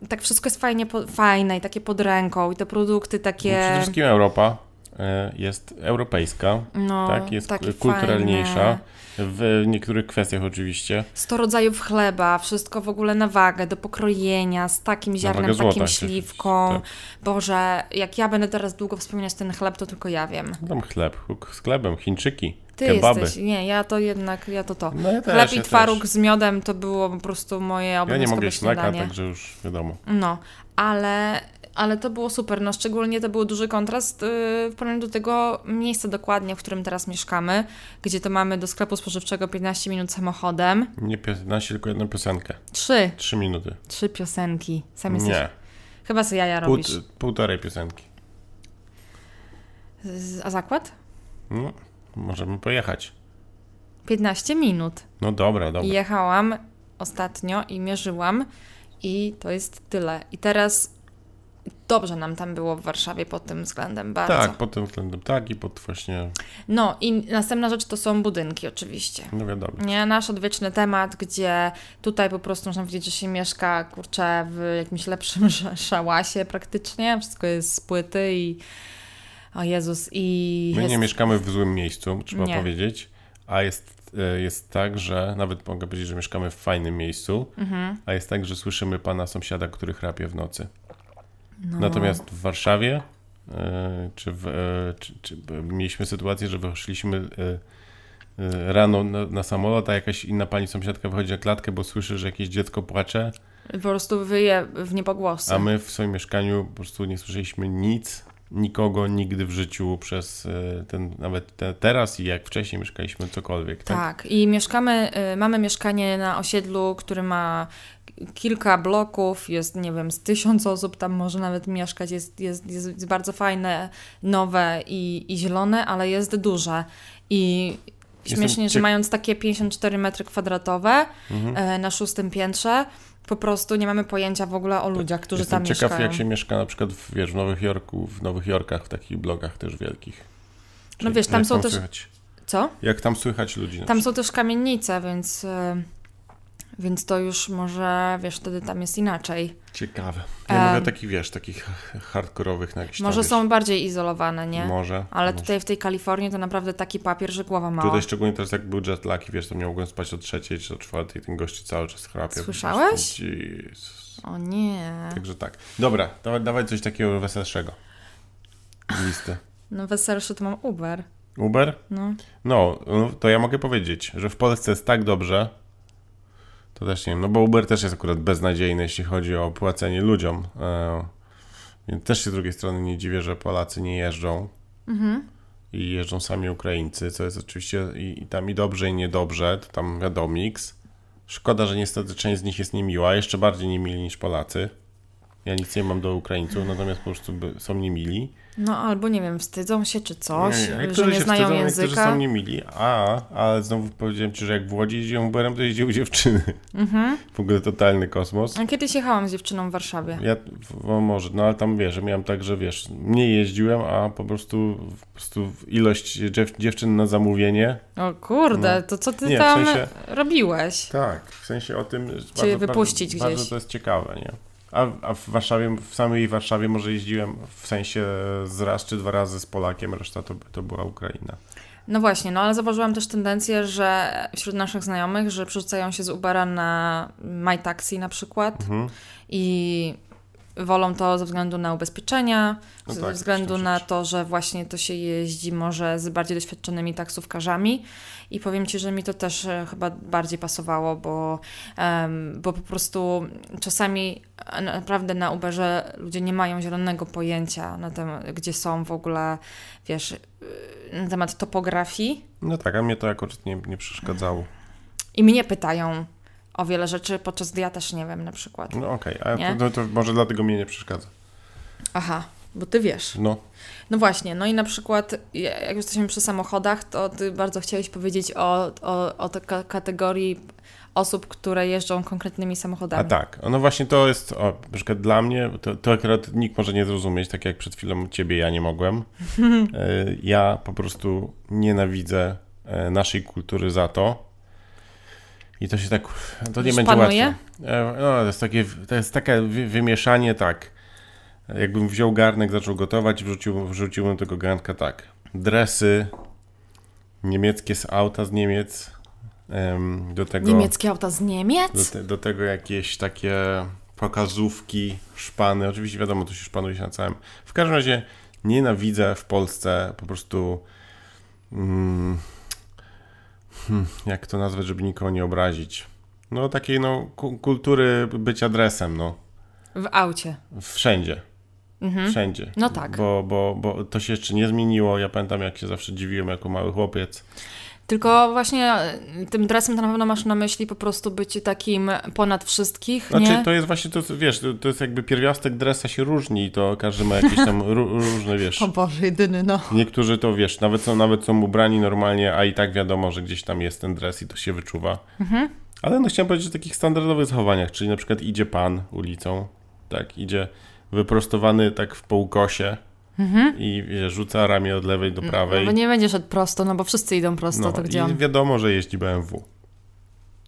tak wszystko jest fajnie, po, fajne i takie pod ręką i te produkty No, Przede takie... wszystkim Europa. e, jest europejska, No, tak? Jest takie kulturalniejsza. fajne. W niektórych kwestiach oczywiście. 100 rodzajów chleba, wszystko w ogóle na wagę, do pokrojenia, z takim ziarnem, takim złota się- śliwką. tak. Boże, jak ja będę teraz długo wspominać ten chleb, to tylko ja wiem. Tam chleb, z chlebem, Chińczyki, Ty kebaby. jesteś, nie, ja to jednak, ja to to. No ja też, Chleb ja i twaróg też. z miodem to było po prostu moje Ja nie obowiązkowe mogę śniadanie. także już wiadomo. No, ale, ale to było super. No, szczególnie to był duży kontrast yy, w porównaniu do tego miejsca dokładnie, w którym teraz mieszkamy, gdzie to mamy do sklepu spożywczego 15 minut samochodem. Nie 15, tylko jedną piosenkę. Trzy, 3 minuty. trzy piosenki. Sam jesteś, Nie, chyba sobie jaja Pół, robisz. półtorej piosenki. Z- A zakład? No, możemy pojechać. 15 minut. No dobra, dobra. Jechałam ostatnio i mierzyłam i to jest tyle. I teraz dobrze nam tam było w Warszawie pod tym względem bardzo. Tak, pod tym względem tak i pod właśnie, No i następna rzecz to są budynki oczywiście. no wiadomo. Nie, nasz odwieczny temat, gdzie tutaj po prostu można powiedzieć, że się mieszka, kurczę, w jakimś lepszym sz- szałasie praktycznie. Wszystko jest z płyty i o Jezus i My jest... nie mieszkamy w złym miejscu, trzeba Nie. powiedzieć, a jest, e, jest tak, że nawet mogę powiedzieć, że mieszkamy w fajnym miejscu, Mhm. a jest tak, że słyszymy pana sąsiada, który chrapie w nocy. No. Natomiast w Warszawie e, czy, w, e, czy, czy mieliśmy sytuację, że wyszliśmy rano na, na samolot, a jakaś inna pani sąsiadka wychodzi na klatkę, bo słyszy, że jakieś dziecko płacze, Po prostu wyje w niepogłosy. a my w swoim mieszkaniu po prostu nie słyszeliśmy nic, nikogo nigdy w życiu przez e, ten, nawet te, teraz i jak wcześniej mieszkaliśmy cokolwiek. Tak? Tak, i mieszkamy, y, mamy mieszkanie na osiedlu, który ma kilka bloków, jest, nie wiem, z tysiąc osób tam może nawet mieszkać, jest, jest, jest bardzo fajne, nowe i, i zielone, ale jest duże. I Jestem śmiesznie, że ciek- mając takie 54 metry kwadratowe Mhm. e, na szóstym piętrze, po prostu nie mamy pojęcia w ogóle o ludziach, którzy Jestem tam ciekaw, mieszkają. jak się mieszka na przykład w, wiesz, w Nowym Jorku, w Nowych Jorkach, w takich blokach też wielkich. Czyli wiesz, tam są też- Słychać, Co? jak tam słychać ludzi? Tam są też kamienice, więc, e, więc to już może, wiesz, wtedy tam jest inaczej. Ciekawe. Ja Em. mówię o takich, wiesz, takich hardkorowych na jakichś Może tam, wiesz, są bardziej izolowane, nie? Może. Ale może. tutaj w tej Kalifornii to naprawdę taki papier, że głowa mała. Tutaj szczególnie teraz jak był jet lag i wiesz, to nie mogłem spać o trzeciej czy o czwartej, ten gościu cały czas chrapie. Słyszałeś? O nie. Także tak. Dobra, dawaj, dawaj coś takiego weselszego. Listy. No weselszy to mam Uber. Uber? No. No, no, to ja mogę powiedzieć, że w Polsce jest tak dobrze, to też nie wiem, no bo Uber też jest akurat beznadziejny, jeśli chodzi o płacenie ludziom. E, więc też się z drugiej strony nie dziwię, że Polacy nie jeżdżą Mhm. i jeżdżą sami Ukraińcy, co jest oczywiście i, i tam i dobrze, i niedobrze, to tam wiadomo mix. Szkoda, że niestety część z nich jest niemiła, jeszcze bardziej niemili niż Polacy. Ja nic nie mam do Ukraińców, natomiast po prostu są niemili. No albo nie wiem, wstydzą się czy coś, Nie, nie, że nie się znają wstydzą, języka. są niemili, a, ale znowu powiedziałem Ci, że jak w Łodzi jeździłem Uberem, to jeździły dziewczyny. Mhm. W ogóle totalny kosmos. A kiedyś jechałam z dziewczyną w Warszawie. Ja, no może, no ale tam wiesz, miałem tak, że wiesz, mniej jeździłem, a po prostu, po prostu ilość dziew, dziewczyn na zamówienie. O kurde, to co ty Nie, w tam sensie- robiłeś? Tak, w sensie o tym. Cię wypuścić bardzo, gdzieś. Bardzo to jest ciekawe, nie? A, a w Warszawie, w samej Warszawie może jeździłem w sensie z raz czy dwa razy z Polakiem, reszta to, to była Ukraina. No właśnie, no ale zauważyłam też tendencję, że wśród naszych znajomych, że przerzucają się z Ubera na MyTaxi na przykład Mhm. i wolą to ze względu na ubezpieczenia, No ze tak, względu na to, że właśnie to się jeździ może z bardziej doświadczonymi taksówkarzami. I powiem Ci, że mi to też e, chyba bardziej pasowało, bo, em, bo po prostu czasami e, naprawdę na Uberze ludzie nie mają zielonego pojęcia na temat, gdzie są w ogóle, wiesz, e, na temat topografii. No tak, a mnie to jakoś nie, nie przeszkadzało. i mnie pytają o wiele rzeczy, podczas gdy ja też nie wiem na przykład. No okej, a Nie? to, to, może dlatego mnie nie przeszkadza. Aha, bo Ty wiesz. No, No właśnie, no i na przykład, jak jesteśmy przy samochodach, to ty bardzo chciałeś powiedzieć o, o, o tej ka- kategorii osób, które jeżdżą konkretnymi a samochodami. tak, no właśnie to jest, o, na przykład dla mnie, to, to akurat nikt może nie zrozumieć, tak jak przed chwilą ciebie ja nie mogłem. E, ja po prostu nienawidzę e, naszej kultury za to. I to się tak, to nie Już będzie panuje? łatwe. No, to jest takie, to jest takie wy- wymieszanie, tak. jakbym wziął garnek, zaczął gotować i wrzucił, wrzuciłbym tego garnka tak. Dresy, niemieckie z auta z Niemiec, em, do tego... Niemieckie auta z Do, Niemiec? te, do tego jakieś takie pokazówki, szpany. Oczywiście wiadomo, to się szpanuje się na całym. W każdym razie nienawidzę w Polsce po prostu. Mm, hmm, jak to nazwać, żeby nikogo nie obrazić? No takiej no, ku- kultury bycia adresem, no. W aucie. Wszędzie. Wszędzie. No tak. Bo, bo, bo to się jeszcze nie zmieniło. Ja pamiętam, jak się zawsze dziwiłem jako mały chłopiec. Tylko właśnie e, tym dresem to na pewno masz na myśli po prostu bycie takim ponad wszystkich, Znaczy, nie? to jest właśnie to, wiesz, to, to jest jakby pierwiastek dresa się różni i to każdy ma jakieś tam ró- różne, wiesz. O Boże, jedyny, no. Niektórzy to, wiesz, nawet są, nawet są ubrani normalnie, a i tak wiadomo, że gdzieś tam jest ten dres i to się wyczuwa. Mhm. Ale no chciałem powiedzieć o takich standardowych zachowaniach, czyli na przykład idzie pan ulicą, tak, idzie wyprostowany tak w półkosie i wiesz, rzuca ramię od lewej do prawej. Mhm. No bo nie będziesz szedł prosto, no bo wszyscy idą prosto, No, to i gdzie on? wiadomo, że jeździ BMW.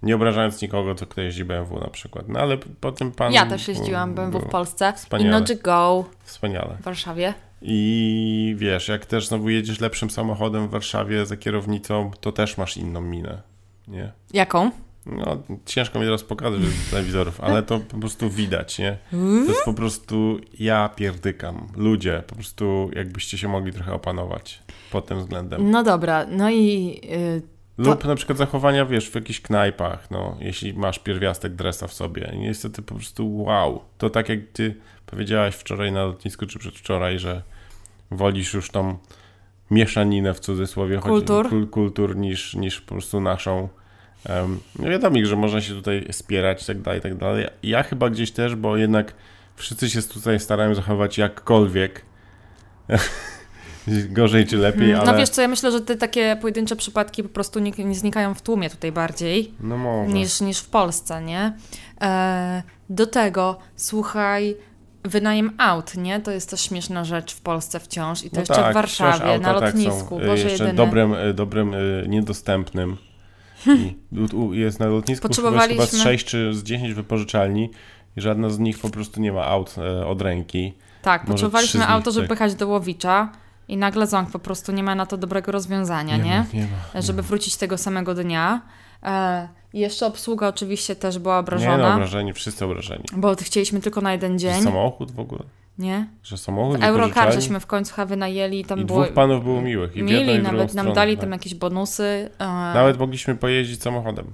Nie obrażając nikogo, to kto jeździ BMW na przykład. No ale potem pan... Ja też jeździłam BMW w Polsce. Wspaniale. Innogy Go Wspaniale. w Warszawie. I wiesz, jak też znowu jedziesz lepszym samochodem w Warszawie za kierownicą, to też masz inną minę. Nie? Jaką? No, ciężko mi teraz pokazać z telewizorów, ale to po prostu widać, nie? To jest po prostu ja pierdykam. Ludzie, po prostu jakbyście się mogli trochę opanować pod tym względem. No dobra, no i y, Lub na przykład zachowania, wiesz, w jakichś knajpach, no, jeśli masz pierwiastek dresa w sobie. Niestety po prostu wow. To tak jak ty powiedziałaś wczoraj na lotnisku, czy przedwczoraj, że wolisz już tą mieszaninę w cudzysłowie Kultur. kul, kultur niż, niż po prostu naszą. Um, no wiadomo, że można się tutaj spierać i tak dalej, i tak dalej. Ja chyba gdzieś też, bo jednak wszyscy się tutaj starają zachować jakkolwiek. Gorzej czy lepiej, ale... no wiesz co, ja myślę, że te takie pojedyncze przypadki po prostu nie, nie znikają w tłumie tutaj bardziej no może. niż, niż w Polsce, nie? E, do tego, słuchaj, wynajem aut, nie? To jest też śmieszna rzecz w Polsce wciąż i to No jeszcze tak, w Warszawie, auta na tak lotnisku, y, Boże jeszcze jedyny. dobrym, y, dobrym y, niedostępnym. I jest na lotnisku chyba, chyba z Potrzebowaliśmy- 6 czy z 10 wypożyczalni i żadna z nich po prostu nie ma aut e, od ręki. Tak, może potrzebowaliśmy auto, żeby tak. do Łowicza i nagle Ząg po prostu nie ma na to dobrego rozwiązania, nie? ma, nie ma. Żeby wrócić tego samego dnia. E, jeszcze obsługa oczywiście też była Nie no, obrażona, obrażeni, wszyscy obrażeni. bo chcieliśmy tylko na jeden dzień, samochód w ogóle? Nie? Że samochód Eurocar wypożyczalni? żeśmy w końcu chyba wynajęli i tam I było... dwóch panów było miłych. I w i Mieli, w drugą nawet nam dali tak. tam jakieś bonusy. E, Nawet mogliśmy pojeździć samochodem.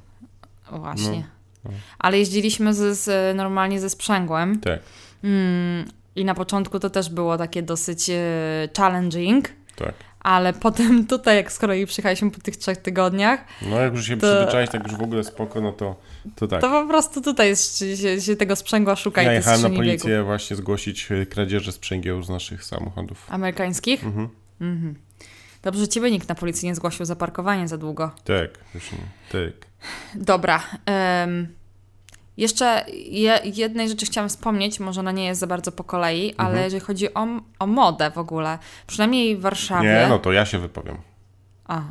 Właśnie. no. Ale jeździliśmy z, z, normalnie ze sprzęgłem. Tak, Mm, I na początku to też było takie dosyć e, challenging. tak. Ale potem tutaj, jak z kolei przyjechaliśmy po tych trzech tygodniach, No jak już się To- przyzwyczaić, tak już w ogóle spoko, no to, to tak. to po prostu tutaj jest, się, się, tego sprzęgła szuka Ja i jechałem na skrzyni biegów. policję właśnie zgłosić e, kradzieże sprzęgieł z naszych samochodów. Amerykańskich? Mhm. Mhm. Dobrze, ciebie nikt na policji nie zgłosił za parkowanie za długo. Tak, już nie. Tak. Dobra. em, jeszcze je, jednej rzeczy chciałam wspomnieć, może ona nie jest za bardzo po kolei, ale Mhm. jeżeli chodzi o, o modę w ogóle, przynajmniej w Warszawie. Nie, no to ja się wypowiem. A,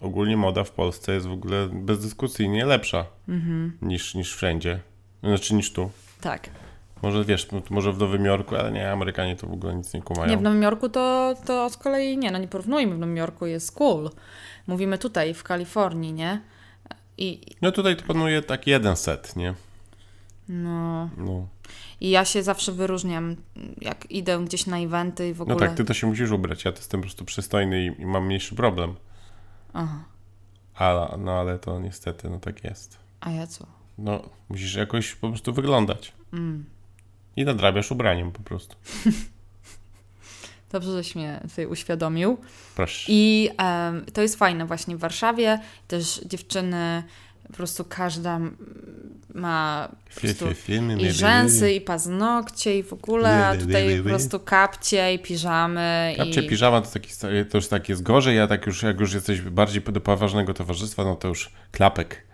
Ogólnie moda w Polsce jest w ogóle bezdyskusyjnie lepsza Mhm. niż, niż wszędzie. Znaczy niż tu. tak. Może wiesz, no, może w Nowym Jorku, ale nie, Amerykanie to w ogóle nic nie kumają. Nie, w Nowym Jorku to, to z kolei nie, no nie porównujmy, w Nowym Jorku jest cool. Mówimy tutaj, w Kalifornii, nie? I, No tutaj to panuje tak jeden set, nie? No, No, I ja się zawsze wyróżniam, jak idę gdzieś na eventy i w no ogóle. tak, ty to się musisz ubrać, ja to jestem po prostu przystojny i, i mam mniejszy problem. Aha, Ale, no ale to niestety, no tak jest. a ja co? No, musisz jakoś po prostu wyglądać. Mm. I nadrabiasz ubraniem po prostu. Dobrze, żeś mnie tutaj uświadomił. Proszę. I em, to jest fajne właśnie w Warszawie. Też dziewczyny, po prostu każda ma po prostu i rzęsy, i paznokcie, i w ogóle, a tutaj po prostu kapcie i piżamy. Kapcie, i... piżama to, taki, to już tak jest gorzej, a tak już jak już jesteś bardziej do poważnego towarzystwa, no to już klapek.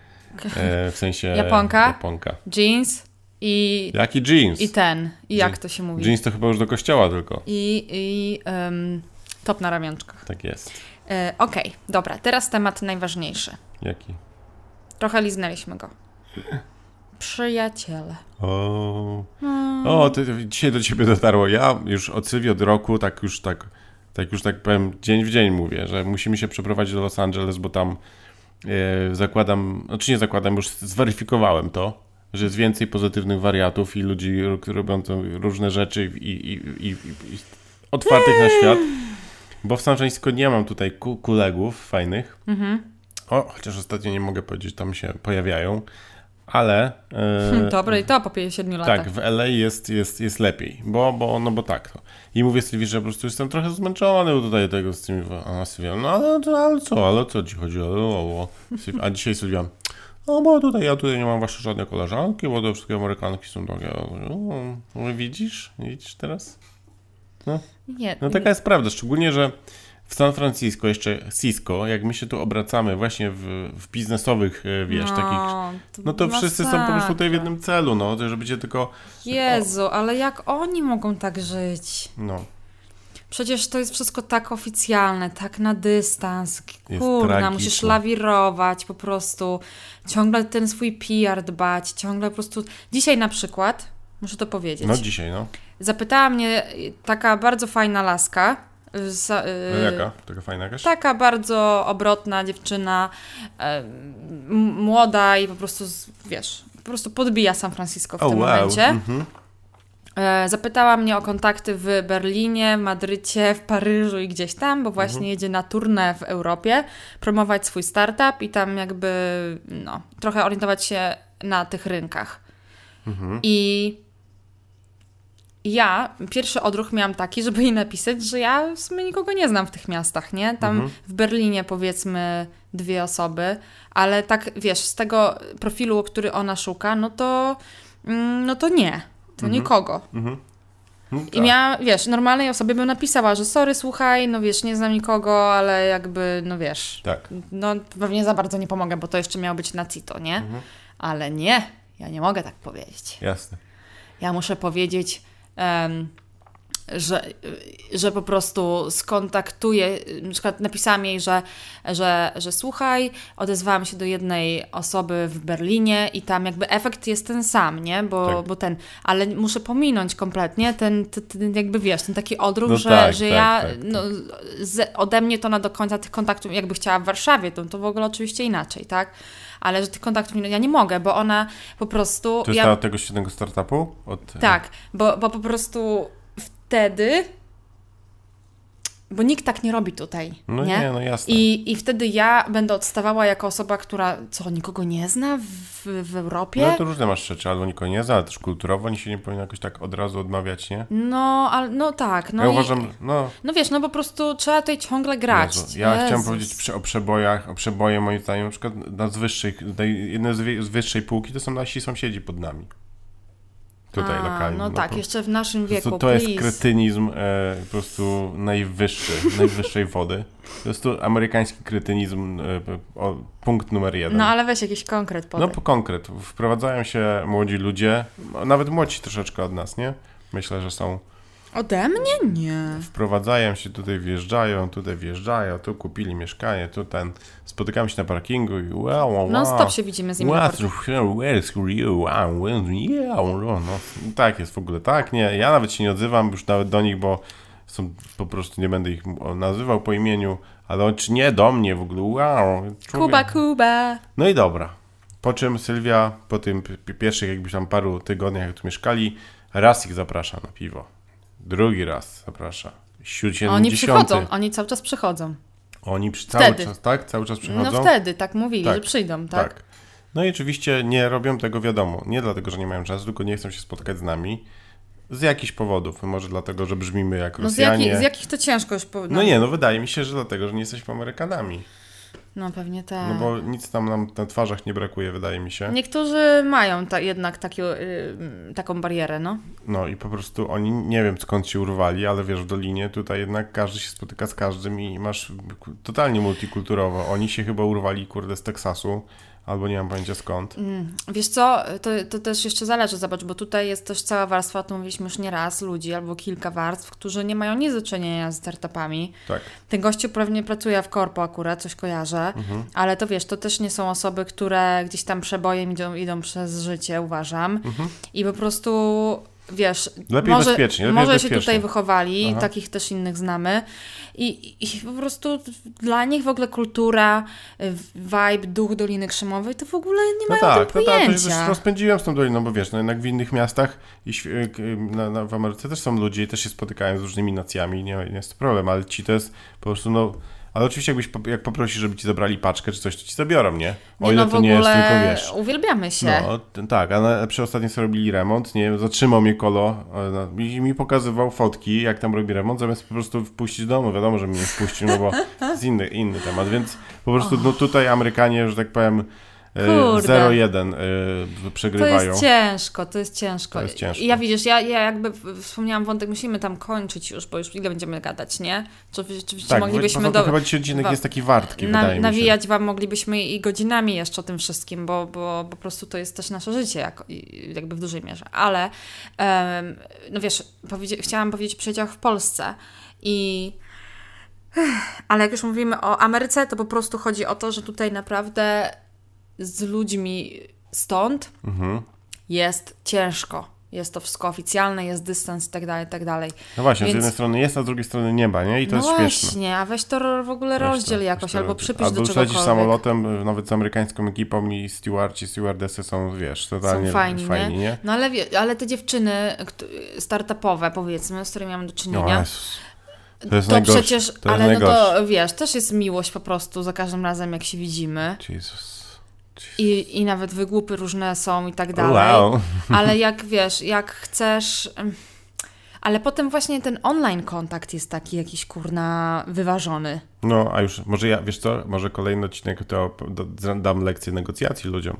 E, w sensie Japonka? Japonka. Jeans i, Jaki jeans? i ten. I jak to się mówi? Jeans to chyba już do kościoła tylko. I, i em, top na ramionczkach. Tak jest. E, Okej, dobra, teraz temat najważniejszy. Jaki? Trochę liznęliśmy go. przyjaciele. O, o to, dzisiaj do ciebie dotarło. Ja już od Sylwii od roku, tak już tak, tak już tak powiem, dzień w dzień mówię, że musimy się przeprowadzić do Los Angeles, bo tam e, zakładam, znaczy nie zakładam, już zweryfikowałem to, że jest więcej pozytywnych wariatów i ludzi, którzy robią różne rzeczy i, i, i, i otwartych na świat. Bo w San Francisco nie mam tutaj ku kolegów fajnych. O, chociaż ostatnio nie mogę powiedzieć, tam się pojawiają. Ale. E, Dobre i to po 7 latach. tak, w LA jest, jest, jest lepiej. Bo, bo, no bo tak. No. I mówię Sylwii, że po prostu jestem trochę zmęczony tutaj tego z tymi. A Sylwia, no ale, ale co, ale co ci chodzi? Ale, o. A dzisiaj Sylwia. No bo tutaj ja tutaj nie mam właśnie żadnej koleżanki, bo to wszystkie Amerykanki są takie. O, mówię, widzisz? Widzisz teraz? No. Nie, No taka jest prawda, szczególnie, że w San Francisco, jeszcze Cisco, jak my się tu obracamy właśnie w, w biznesowych, e, wiesz, no, takich... No to wszyscy są po prostu tutaj w jednym celu, no, to żeby cię tylko... Jezu, ale jak oni mogą tak żyć? No, Przecież to jest wszystko tak oficjalne, tak na dystans. Kurna, musisz lawirować po prostu, ciągle ten swój PR dbać, ciągle po prostu... Dzisiaj na przykład, muszę to powiedzieć, no dzisiaj, no. zapytała mnie taka bardzo fajna laska, z, no y, jaka? Taka fajna jakaś? Taka bardzo obrotna dziewczyna, młoda i po prostu, wiesz, po prostu podbija San Francisco w O, tym wow. momencie. Mhm. E, Zapytała mnie o kontakty w Berlinie, w Madrycie, w Paryżu i gdzieś tam, bo właśnie Mhm. jedzie na turnę w Europie, promować swój startup i tam jakby, no, trochę orientować się na tych rynkach. Mhm. I ja pierwszy odruch miałam taki, żeby jej napisać, że ja w sumie nikogo nie znam w tych miastach, nie? Tam Mhm. w Berlinie powiedzmy dwie osoby, ale tak wiesz, z tego profilu, który ona szuka, no to, mm, no to nie, to nikogo. Mhm. No, I tak. miała, wiesz, normalnej osobie bym napisała, że sorry, słuchaj, no wiesz, nie znam nikogo, ale jakby, no wiesz, tak. no pewnie za bardzo nie pomogę, bo to jeszcze miało być na CITO, nie? Mhm. Ale nie, ja nie mogę tak powiedzieć. Jasne. Ja muszę powiedzieć, Um, że, że po prostu skontaktuję, na przykład napisałam jej, że, że, że słuchaj, odezwałam się do jednej osoby w Berlinie i tam jakby efekt jest ten sam, nie? Bo, Tak. bo ten, ale muszę pominąć kompletnie ten, ten, ten jakby wiesz, ten taki odruch, No że, tak, że tak, ja, tak, no, z, ode mnie to na do końca tych kontaktów, jakby chciała w Warszawie, to, to w ogóle oczywiście inaczej, tak? Ale że tych kontaktów nie- ja nie mogę, bo ona po prostu... To jest ja, od tego świetnego startupu? Od, tak, bo, bo po prostu wtedy. Bo nikt tak nie robi tutaj. No nie, nie, no jasne. I, I wtedy ja będę odstawała jako osoba, która co, nikogo nie zna w, w Europie? No to różne masz rzeczy, albo nikogo nie zna, ale też kulturowo oni się nie powinno jakoś tak od razu odmawiać, nie? No, ale no tak. No ja i, uważam, no... No wiesz, no po prostu trzeba tutaj ciągle grać. Jezu, ja chciałem Jezus. powiedzieć przy, o przebojach, o przeboje moim zdaniem, na przykład na z wyższej, jedne z wyższej półki to są nasi sąsiedzi pod nami. Tutaj A, lokalnie. No, tak, po- jeszcze w naszym wieku. to jest please. kretynizm e, po prostu najwyższy, najwyższej wody. Po prostu amerykański kretynizm, e, o, punkt numer jeden. No ale weź jakiś konkret No podaj. po konkret. Wprowadzają się młodzi ludzie, nawet młodsi troszeczkę od nas, nie? Myślę, że są. Ode mnie? Nie. Wprowadzają się tutaj, wjeżdżają, tutaj wjeżdżają, tu kupili mieszkanie, tu ten. Spotykamy się na parkingu i wow, wow. Non stop się widzimy z nimi na here, where's you? No, no. Tak jest w ogóle, tak, nie. Ja nawet się nie odzywam już nawet do nich, bo są po prostu, nie będę ich nazywał po imieniu, ale czy nie do mnie w ogóle, wow. człowiek- Kuba, Kuba. no i dobra. Po czym Sylwia po tym pierwszych jakbyś tam paru tygodniach, jak tu mieszkali, raz ich zaprasza na piwo. Drugi raz zaprasza. Siódmy, Oni dziesiąty. przychodzą, oni cały czas przychodzą. Oni przy, cały Wtedy. czas, tak? Cały czas przychodzą? No wtedy tak mówili, Tak. że przyjdą, tak? Tak. No i oczywiście nie robią tego wiadomo. Nie dlatego, że nie mają czasu, tylko nie chcą się spotkać z nami. Z jakichś powodów. Może dlatego, że brzmimy jak No z, Rosjanie. jakich, z jakich to ciężko już po... No nie, no wydaje mi się, że dlatego, że nie jesteśmy Amerykanami. No pewnie tak. No bo nic tam nam na twarzach nie brakuje, wydaje mi się. Niektórzy mają ta, jednak takie, y, taką barierę, no. No i po prostu oni nie wiem skąd się urwali, ale wiesz, w Dolinie tutaj jednak każdy się spotyka z każdym i masz totalnie multikulturowo. Oni się chyba urwali, kurde, z Teksasu, albo nie mam pojęcia skąd. Mm, Wiesz co, to, to też jeszcze zależy, zobacz, bo tutaj jest też cała warstwa, o tym mówiliśmy już nie raz, ludzi albo kilka warstw, którzy nie mają nic do czynienia z startupami. Tak. Ten gościu pewnie pracuje w korpo akurat, coś kojarzę, Mhm. ale to wiesz, to też nie są osoby, które gdzieś tam przebojem idą, idą przez życie, uważam. I po prostu, wiesz. Lepiej może, bezpiecznie, lepiej może się bezpiecznie. tutaj wychowali, Aha. takich też innych znamy. I, I po prostu dla nich w ogóle kultura, vibe, duch Doliny Krzemowej to w ogóle nie No mają tak, tym no tak, to pojęcia. już rozpędziłem z tą doliną, bo wiesz, no jednak w innych miastach i świ- k- na, na, w Ameryce też są ludzie i też się spotykają z różnymi nacjami, nie, nie jest to problem, ale ci to jest po prostu, no, ale oczywiście jakbyś, jak poprosisz, żeby ci zabrali paczkę czy coś, to ci zabiorą, nie? O nie, ile no to nie jest tylko, wiesz... uwielbiamy się. No, tak, a na, przy ostatnim sobie robili remont, nie zatrzymał mnie kolo e, no, i mi pokazywał fotki, jak tam robi remont, zamiast po prostu wpuścić do domu. Wiadomo, że mnie nie wpuścił, no bo to jest inny, inny temat, więc po prostu no, tutaj Amerykanie, że tak powiem, Kurde. 0-1 e, To przegrywają. jest ciężko, to jest ciężko. To jest ciężko. I Ja widzisz, ja, ja jakby wspomniałam wątek, musimy tam kończyć już, bo już ile będziemy gadać, nie? Czy rzeczywiście tak, moglibyśmy do, chyba dzisiaj odcinek jest taki wartki, na, wydaje mi się. nawijać wam moglibyśmy i godzinami jeszcze o tym wszystkim, bo, bo po prostu to jest też nasze życie jako, jakby w dużej mierze. Ale em, no wiesz, powiedzia- chciałam powiedzieć o przyjaciołach w Polsce i ale jak już mówimy o Ameryce, to po prostu chodzi o to, że tutaj naprawdę z ludźmi stąd Mhm. jest ciężko. Jest to wszystko oficjalne, jest dystans i tak dalej, i tak dalej. No właśnie, z Więc- jednej strony jest, a z drugiej strony nie ma, nie? I to no jest śmieszne. właśnie, a weź to w ogóle Weź to, rozdziel weź jakoś, to albo przypisz Albo do czegokolwiek. lecisz samolotem, y, nawet z amerykańską ekipą i stewardci, stewardessy są, wiesz, totalnie Są fajni, fajni nie? nie? No ale, ale te dziewczyny startupowe, powiedzmy, z którymi mamy do No, czynienia, Jezus. To jest to najgorsze. przecież, to ale no to wiesz, też jest miłość po prostu za każdym razem, jak się widzimy. Jezus. I, I nawet wygłupy różne są i tak dalej. Wow. Ale jak wiesz, jak chcesz. Ale potem właśnie ten online kontakt jest taki jakiś kurna wyważony. No, a już, może ja, wiesz co, może kolejny odcinek to dam lekcję negocjacji ludziom.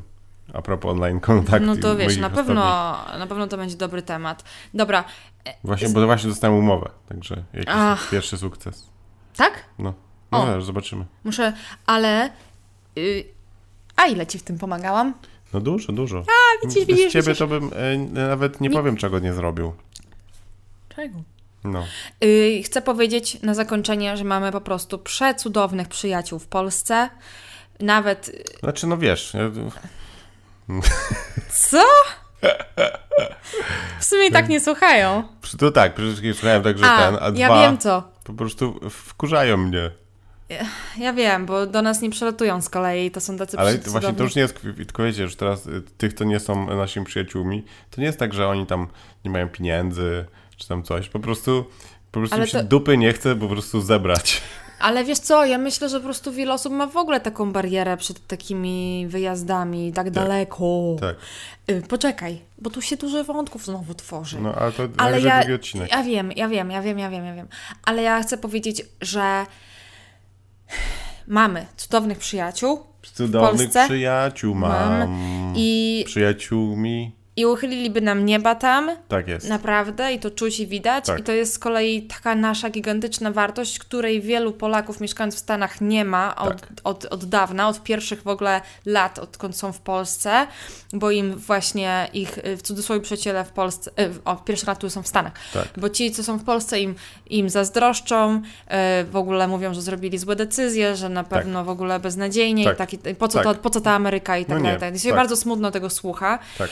A propos online kontaktu. No to wiesz, na ostatnich- pewno, na pewno to będzie dobry temat. Dobra, Właśnie, bo właśnie dostałem umowę, także jakiś Ach. pierwszy sukces. tak? No, no O. zaraz zobaczymy. Muszę, ale. y, a ile ci w tym pomagałam? No dużo, dużo. A, widzisz, Bez widzisz, ciebie widzisz. to bym e, nawet nie Mi- powiem, czego nie zrobił. Czego? No. Y, chcę powiedzieć na zakończenie, że mamy po prostu przecudownych przyjaciół w Polsce. Nawet. y, Znaczy, no wiesz, ja, Co? W sumie i tak nie słuchają. to tak, przede wszystkim słuchałem tak, że A, ten, a ja dwa wiem co. po prostu wkurzają mnie. Ja wiem, bo do nas nie przelatują z kolei, to są tacy Ale przecudowni. właśnie to już nie jest, tylko wiecie, już teraz y, tych, co nie są naszymi przyjaciółmi, to nie jest tak, że oni tam nie mają pieniędzy, czy tam coś, po prostu po prostu się dupy nie chce po prostu zebrać. Ale wiesz co, ja myślę, że po prostu wiele osób ma w ogóle taką barierę przed takimi wyjazdami tak daleko. Tak, Y, Poczekaj, bo tu się dużo wątków znowu tworzy. no ale to Ale ja, drugi odcinek. ja wiem, ja wiem, ja wiem, ja wiem, ja wiem. Ale ja chcę powiedzieć, że mamy cudownych przyjaciół Cudownych przyjaciół mam. mam i, Przyjaciółmi. I uchyliliby nam nieba tam, Tak jest. naprawdę, i to czuć i widać. Tak. I to jest z kolei taka nasza gigantyczna wartość, której wielu Polaków mieszkając w Stanach nie ma od, Tak. od, od dawna, od pierwszych w ogóle lat, odkąd są w Polsce, bo im właśnie ich y, w cudzysłowie przyjaciele w Polsce, y, o, pierwsze lat tu są w Stanach, Tak. bo ci, co są w Polsce, im, im zazdroszczą, y, w ogóle mówią, że zrobili złe decyzje, że na pewno w ogóle beznadziejnie Tak. i po, co Tak. to, po co ta Ameryka i tak No dalej. Tak. Się tak. bardzo smutno tego słucha. Tak.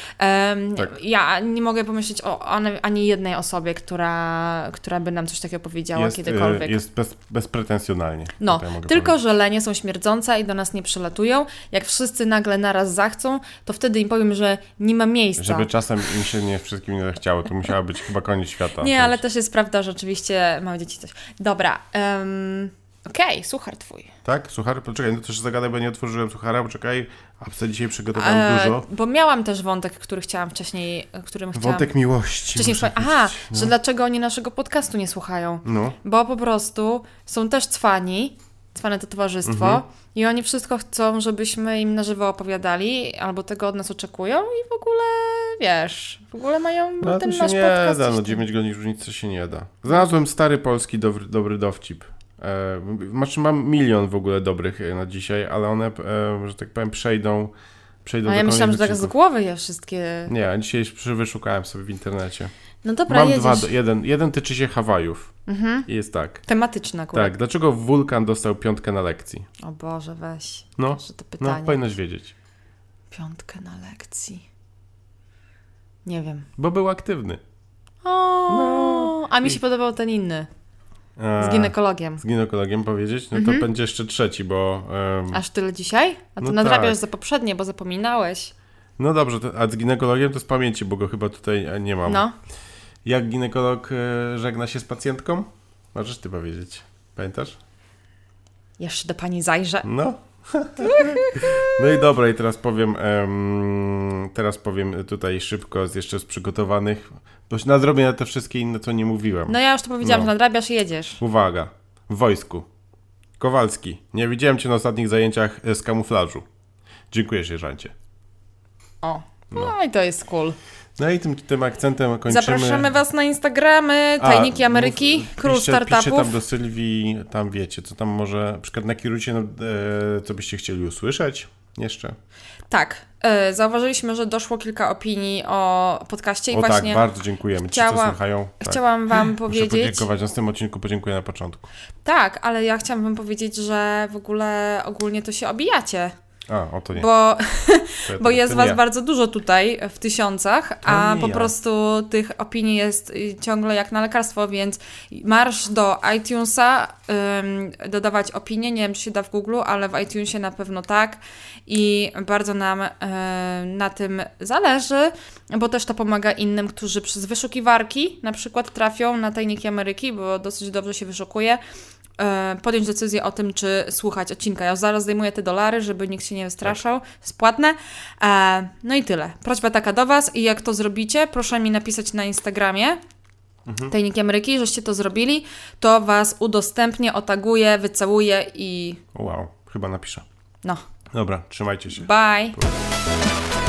Tak. Ja nie mogę pomyśleć o ani, jednej osobie, która, która by nam coś takiego powiedziała Jest, kiedykolwiek. y, jest bez, bezpretensjonalnie. no, Tutaj mogę tylko powiedzieć. że lenie są śmierdzące i do nas nie przylatują. Jak wszyscy nagle naraz zachcą, to wtedy im powiem, że nie ma miejsca. Żeby czasem im się nie wszystkim nie zachciało, to musiała być chyba koniec świata. Nie, To ale też jest prawda, że oczywiście małe dzieci coś. Dobra, um, okej, suchar twój. Tak? Suchary? Poczekaj, no też zagadaj, bo nie otworzyłem suchara, poczekaj. A co dzisiaj przygotowałem E, dużo. bo miałam też wątek, który chciałam wcześniej, którym chciałam... Wątek miłości. Wcześniej słuchaj- Aha, powiedzieć, że dlaczego oni naszego podcastu nie słuchają? No. Bo po prostu są też cwani, cwane to towarzystwo Mhm. i oni wszystko chcą, żebyśmy im na żywo opowiadali, albo tego od nas oczekują i w ogóle, wiesz, w ogóle mają No ten to się nasz nie podcast. da, no tam. 9 godzin różnicy się nie da. Znalazłem stary polski dobry, dobry dowcip. E, znaczy mam milion w ogóle dobrych e, na dzisiaj, ale one, e, że tak powiem, przejdą. przejdą A do ja myślałam, że tak z głowy je wszystkie. Nie, dzisiaj wyszukałem sobie w internecie. No dobra, mam jedziesz. dwa, jeden, jeden tyczy się Hawajów. Mhm. I jest tak. Tematyczne akurat. Tak, dlaczego wulkan dostał piątkę na lekcji? O Boże, weź. No, to no pytanie. powinnaś wiedzieć. Piątkę na lekcji. Nie wiem. Bo był aktywny. O, a mi I- się podobał ten inny. E, Z ginekologiem. z ginekologiem powiedzieć? No Mhm. to będzie jeszcze trzeci, bo... em, Aż tyle dzisiaj? A ty No nadrabiasz tak. za poprzednie, bo zapominałeś. No dobrze, to, a z ginekologiem to z pamięci, bo go chyba tutaj e, nie mam. No. Jak ginekolog e, żegna się z pacjentką? Możesz ty powiedzieć. Pamiętasz? Jeszcze do pani zajrzę. No. No i dobra, i teraz powiem, em, teraz powiem tutaj szybko, z jeszcze z przygotowanych, bo nadrobię na te wszystkie inne, co nie mówiłem. No ja już to powiedziałam, No. że nadrabiasz i jedziesz. Uwaga, w wojsku. Kowalski, nie widziałem cię na ostatnich zajęciach e, z kamuflażu. Dziękuję, sierżancie. O. No, i to jest cool. No i tym, tym akcentem kończymy. Zapraszamy Was na Instagramy, A, Tajniki Ameryki, mów- Król piszcie, Piszcie Startupów. tam do Sylwii, tam wiecie, co tam może, na przykład nakierujcie, no, e, co byście chcieli usłyszeć jeszcze. Tak, e, zauważyliśmy, że doszło kilka opinii o podcaście i o właśnie tak, bardzo dziękujemy ci, co słuchają. Tak. chciałam Wam Muszę powiedzieć... podziękować, na tym odcinku podziękuję na początku. Tak, ale ja chciałam Wam powiedzieć, że w ogóle ogólnie to się obijacie, A, o to nie. bo, to, bo jest Was bardzo dużo tutaj w tysiącach, a po ja. prostu tych opinii jest y, ciągle jak na lekarstwo, więc marsz do iTunesa, ym, dodawać opinie, nie wiem czy się da w Google, ale w iTunesie na pewno tak i bardzo nam ym, na tym zależy, bo też to pomaga innym, którzy przez wyszukiwarki na przykład trafią na Tajniki Ameryki, bo dosyć dobrze się wyszukuje, e, podjąć decyzję o tym, czy słuchać odcinka. Ja zaraz zdejmuję te dolary, żeby nikt się nie wystraszał. Jest płatne. E, no i tyle. Prośba taka do Was i jak to zrobicie, proszę mi napisać na Instagramie Tajniki Ameryki, żeście to zrobili, to Was udostępnię, otaguję, wycałuję i Wow, chyba napiszę. no, Dobra, trzymajcie się. bye!